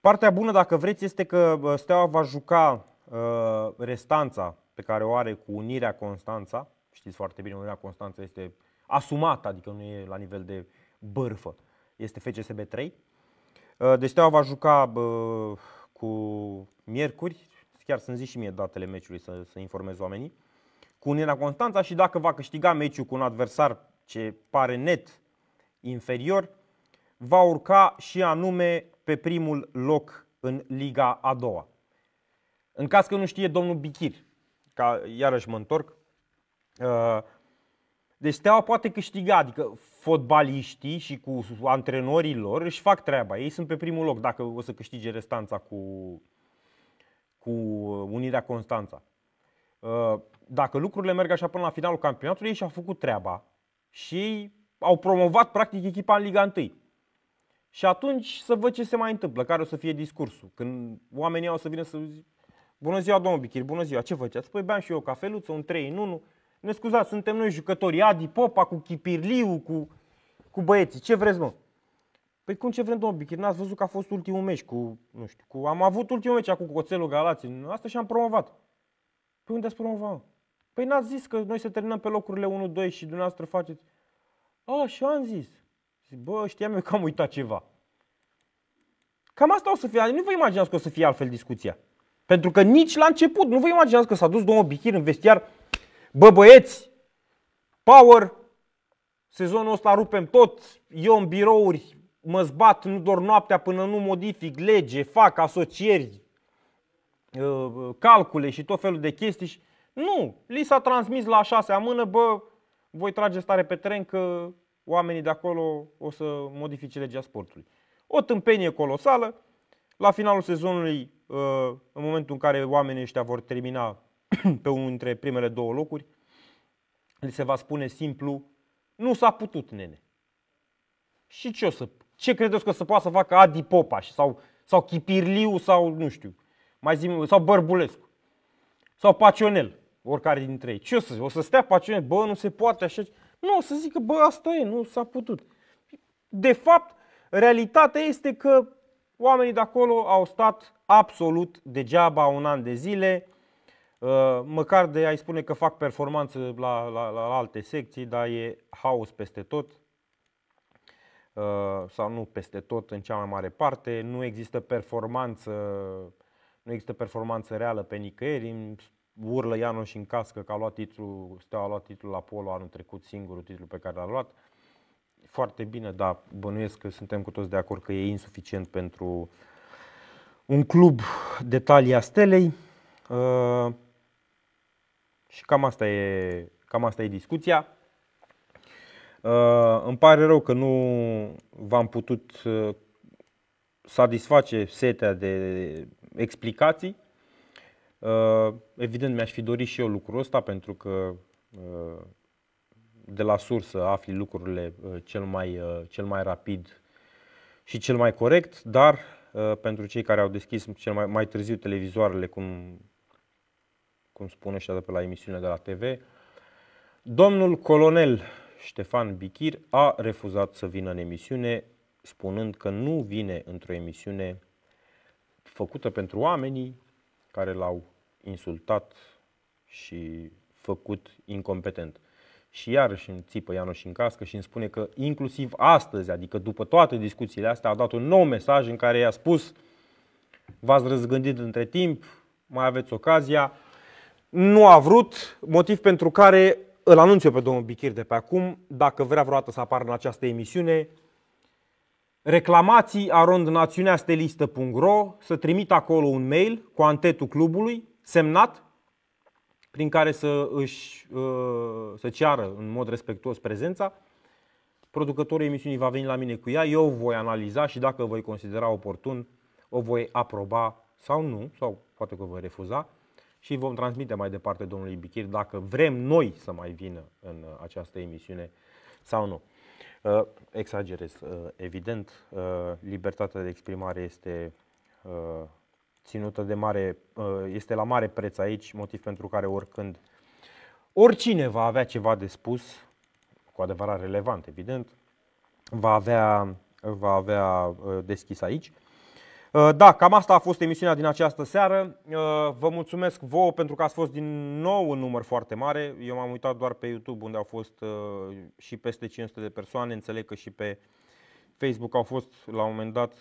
partea bună, dacă vreți, este că Steaua va juca uh, restanța pe care o are cu Unirea Constanța. Știți foarte bine, Unirea Constanța este asumată, adică nu e la nivel de bârfă. Este FCSB 3. Uh, deci Steaua va juca uh, cu miercuri, chiar să-mi zic și mie datele meciului să, să informez oamenii, cu Unirea Constanța și dacă va câștiga meciul cu un adversar ce pare net inferior, va urca și anume pe primul loc în Liga a doua. În caz că nu știe domnul Bichir, ca iarăși mă întorc, uh, deci Steaua poate câștiga, adică fotbaliștii și cu antrenorii lor își fac treaba. Ei sunt pe primul loc dacă o să câștige restanța cu, cu Unirea Constanța. Uh, dacă lucrurile merg așa până la finalul campionatului, ei și-au făcut treaba și au promovat practic echipa în Liga 1. Și atunci să văd ce se mai întâmplă, care o să fie discursul. Când oamenii au să vină să zic, bună ziua domnul Bichir, bună ziua, ce făceați? Păi beam și eu o cafeluță, un 3 în 1. Ne scuzați, suntem noi jucători, Adi Popa cu Chipirliu, cu, cu băieții, ce vreți mă? Păi cum ce vrem, domnul Bichir? N-ați văzut că a fost ultimul meci cu, nu știu, cu, am avut ultimul meci cu Coțelul Galații, asta și am promovat. Păi unde ați promovat? Păi n-ați zis că noi să terminăm pe locurile 1-2 și dumneavoastră faceți... A, și am zis. Zic, bă, știam eu că am uitat ceva. Cam asta o să fie. Nu vă imaginați că o să fie altfel discuția. Pentru că nici la început nu vă imaginați că s-a dus domnul Bichir în vestiar. Bă, băieți, power, sezonul ăsta rupem tot, eu în birouri mă zbat nu doar noaptea până nu modific lege, fac asocieri, uh, calcule și tot felul de chestii. Nu, li s-a transmis la șasea mână, bă, voi trage stare pe teren că oamenii de acolo o să modifice legea sportului. O tâmpenie colosală. La finalul sezonului, uh, în momentul în care oamenii ăștia vor termina pe unul dintre primele două locuri, li se va spune simplu, nu s-a putut, nene. Și ce o să, ce credeți că o să poată să facă Adi Popaș sau, sau Chipirliu sau nu știu, mai zim, sau Bărbulescu sau Pacionel oricare dintre ei. Ce o să O să stea paciune, bă, nu se poate așa. Nu, o să zică, bă, asta e, nu s-a putut. De fapt, realitatea este că oamenii de acolo au stat absolut degeaba un an de zile, uh, măcar de a-i spune că fac performanță la, la, la alte secții, dar e haos peste tot uh, sau nu peste tot în cea mai mare parte, nu există performanță, nu există performanță reală pe nicăieri, urlă Ianoș în cască că a luat titlul, Steaua a luat titlul la Polo anul trecut, singurul titlu pe care l-a luat. Foarte bine, dar bănuiesc că suntem cu toți de acord că e insuficient pentru un club de talia stelei. Uh, și cam asta e, cam asta e discuția. Uh, îmi pare rău că nu v-am putut uh, satisface setea de explicații. Uh, evident, mi-aș fi dorit și eu lucrul ăsta pentru că uh, de la sursă afli lucrurile uh, cel mai, cel mai rapid și cel mai corect, dar pentru cei care au deschis cel mai, mai târziu televizoarele, cum, cum spune ăștia de pe la emisiunea de la TV, domnul colonel Ștefan Bichir a refuzat să vină în emisiune, spunând că nu vine într-o emisiune făcută pentru oamenii care l-au insultat și făcut incompetent. Și iarăși îmi țipă Ianoș în cască și îmi spune că inclusiv astăzi, adică după toate discuțiile astea, a dat un nou mesaj în care i-a spus v-ați răzgândit între timp, mai aveți ocazia. Nu a vrut, motiv pentru care îl anunț eu pe domnul Bichir de pe acum, dacă vrea vreodată să apară în această emisiune, reclamații arondnațiuneastelistă.ro să trimit acolo un mail cu antetul clubului, semnat, prin care să își uh, să ceară în mod respectuos prezența. Producătorul emisiunii va veni la mine cu ea, eu voi analiza și dacă voi considera oportun, o voi aproba sau nu, sau poate că o voi refuza și vom transmite mai departe domnului Bichir dacă vrem noi să mai vină în uh, această emisiune sau nu. Uh, exagerez, evident, libertatea de exprimare este ținută de mare, uh, este la mare preț aici, motiv pentru care oricând oricine va avea ceva de spus, cu adevărat relevant, evident, va avea, va avea uh, deschis aici. Uh, da, cam asta a fost emisiunea din această seară. Vă mulțumesc vouă pentru că ați fost din nou un număr foarte mare. Eu m-am uitat doar pe YouTube unde au fost și peste 500 de persoane. Înțeleg că și pe Facebook au fost la un moment dat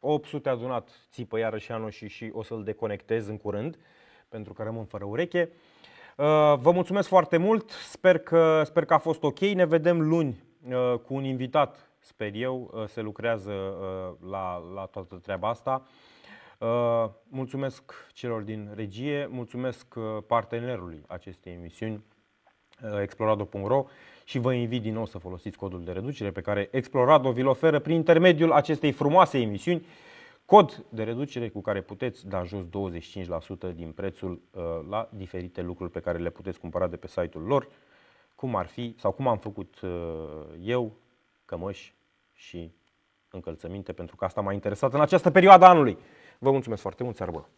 800 adunat țipă iarăși anul și, și o să-l deconectez în curând, pentru că rămân fără ureche. Uh, vă mulțumesc foarte mult, sper că, sper că a fost ok. Ne vedem luni uh, cu un invitat, sper eu, uh, se lucrează la, la toată treaba asta. Mulțumesc celor din regie, mulțumesc partenerului acestei emisiuni, explorado.ro și vă invit din nou să folosiți codul de reducere pe care Explorado vi-l oferă prin intermediul acestei frumoase emisiuni, cod de reducere cu care puteți da jos 25% din prețul uh, la diferite lucruri pe care le puteți cumpăra de pe site-ul lor, cum ar fi, sau cum am făcut uh, eu, cămăși și încălțăminte, pentru că asta m-a interesat în această perioadă anului. Vă mulțumesc foarte mult, seară bună!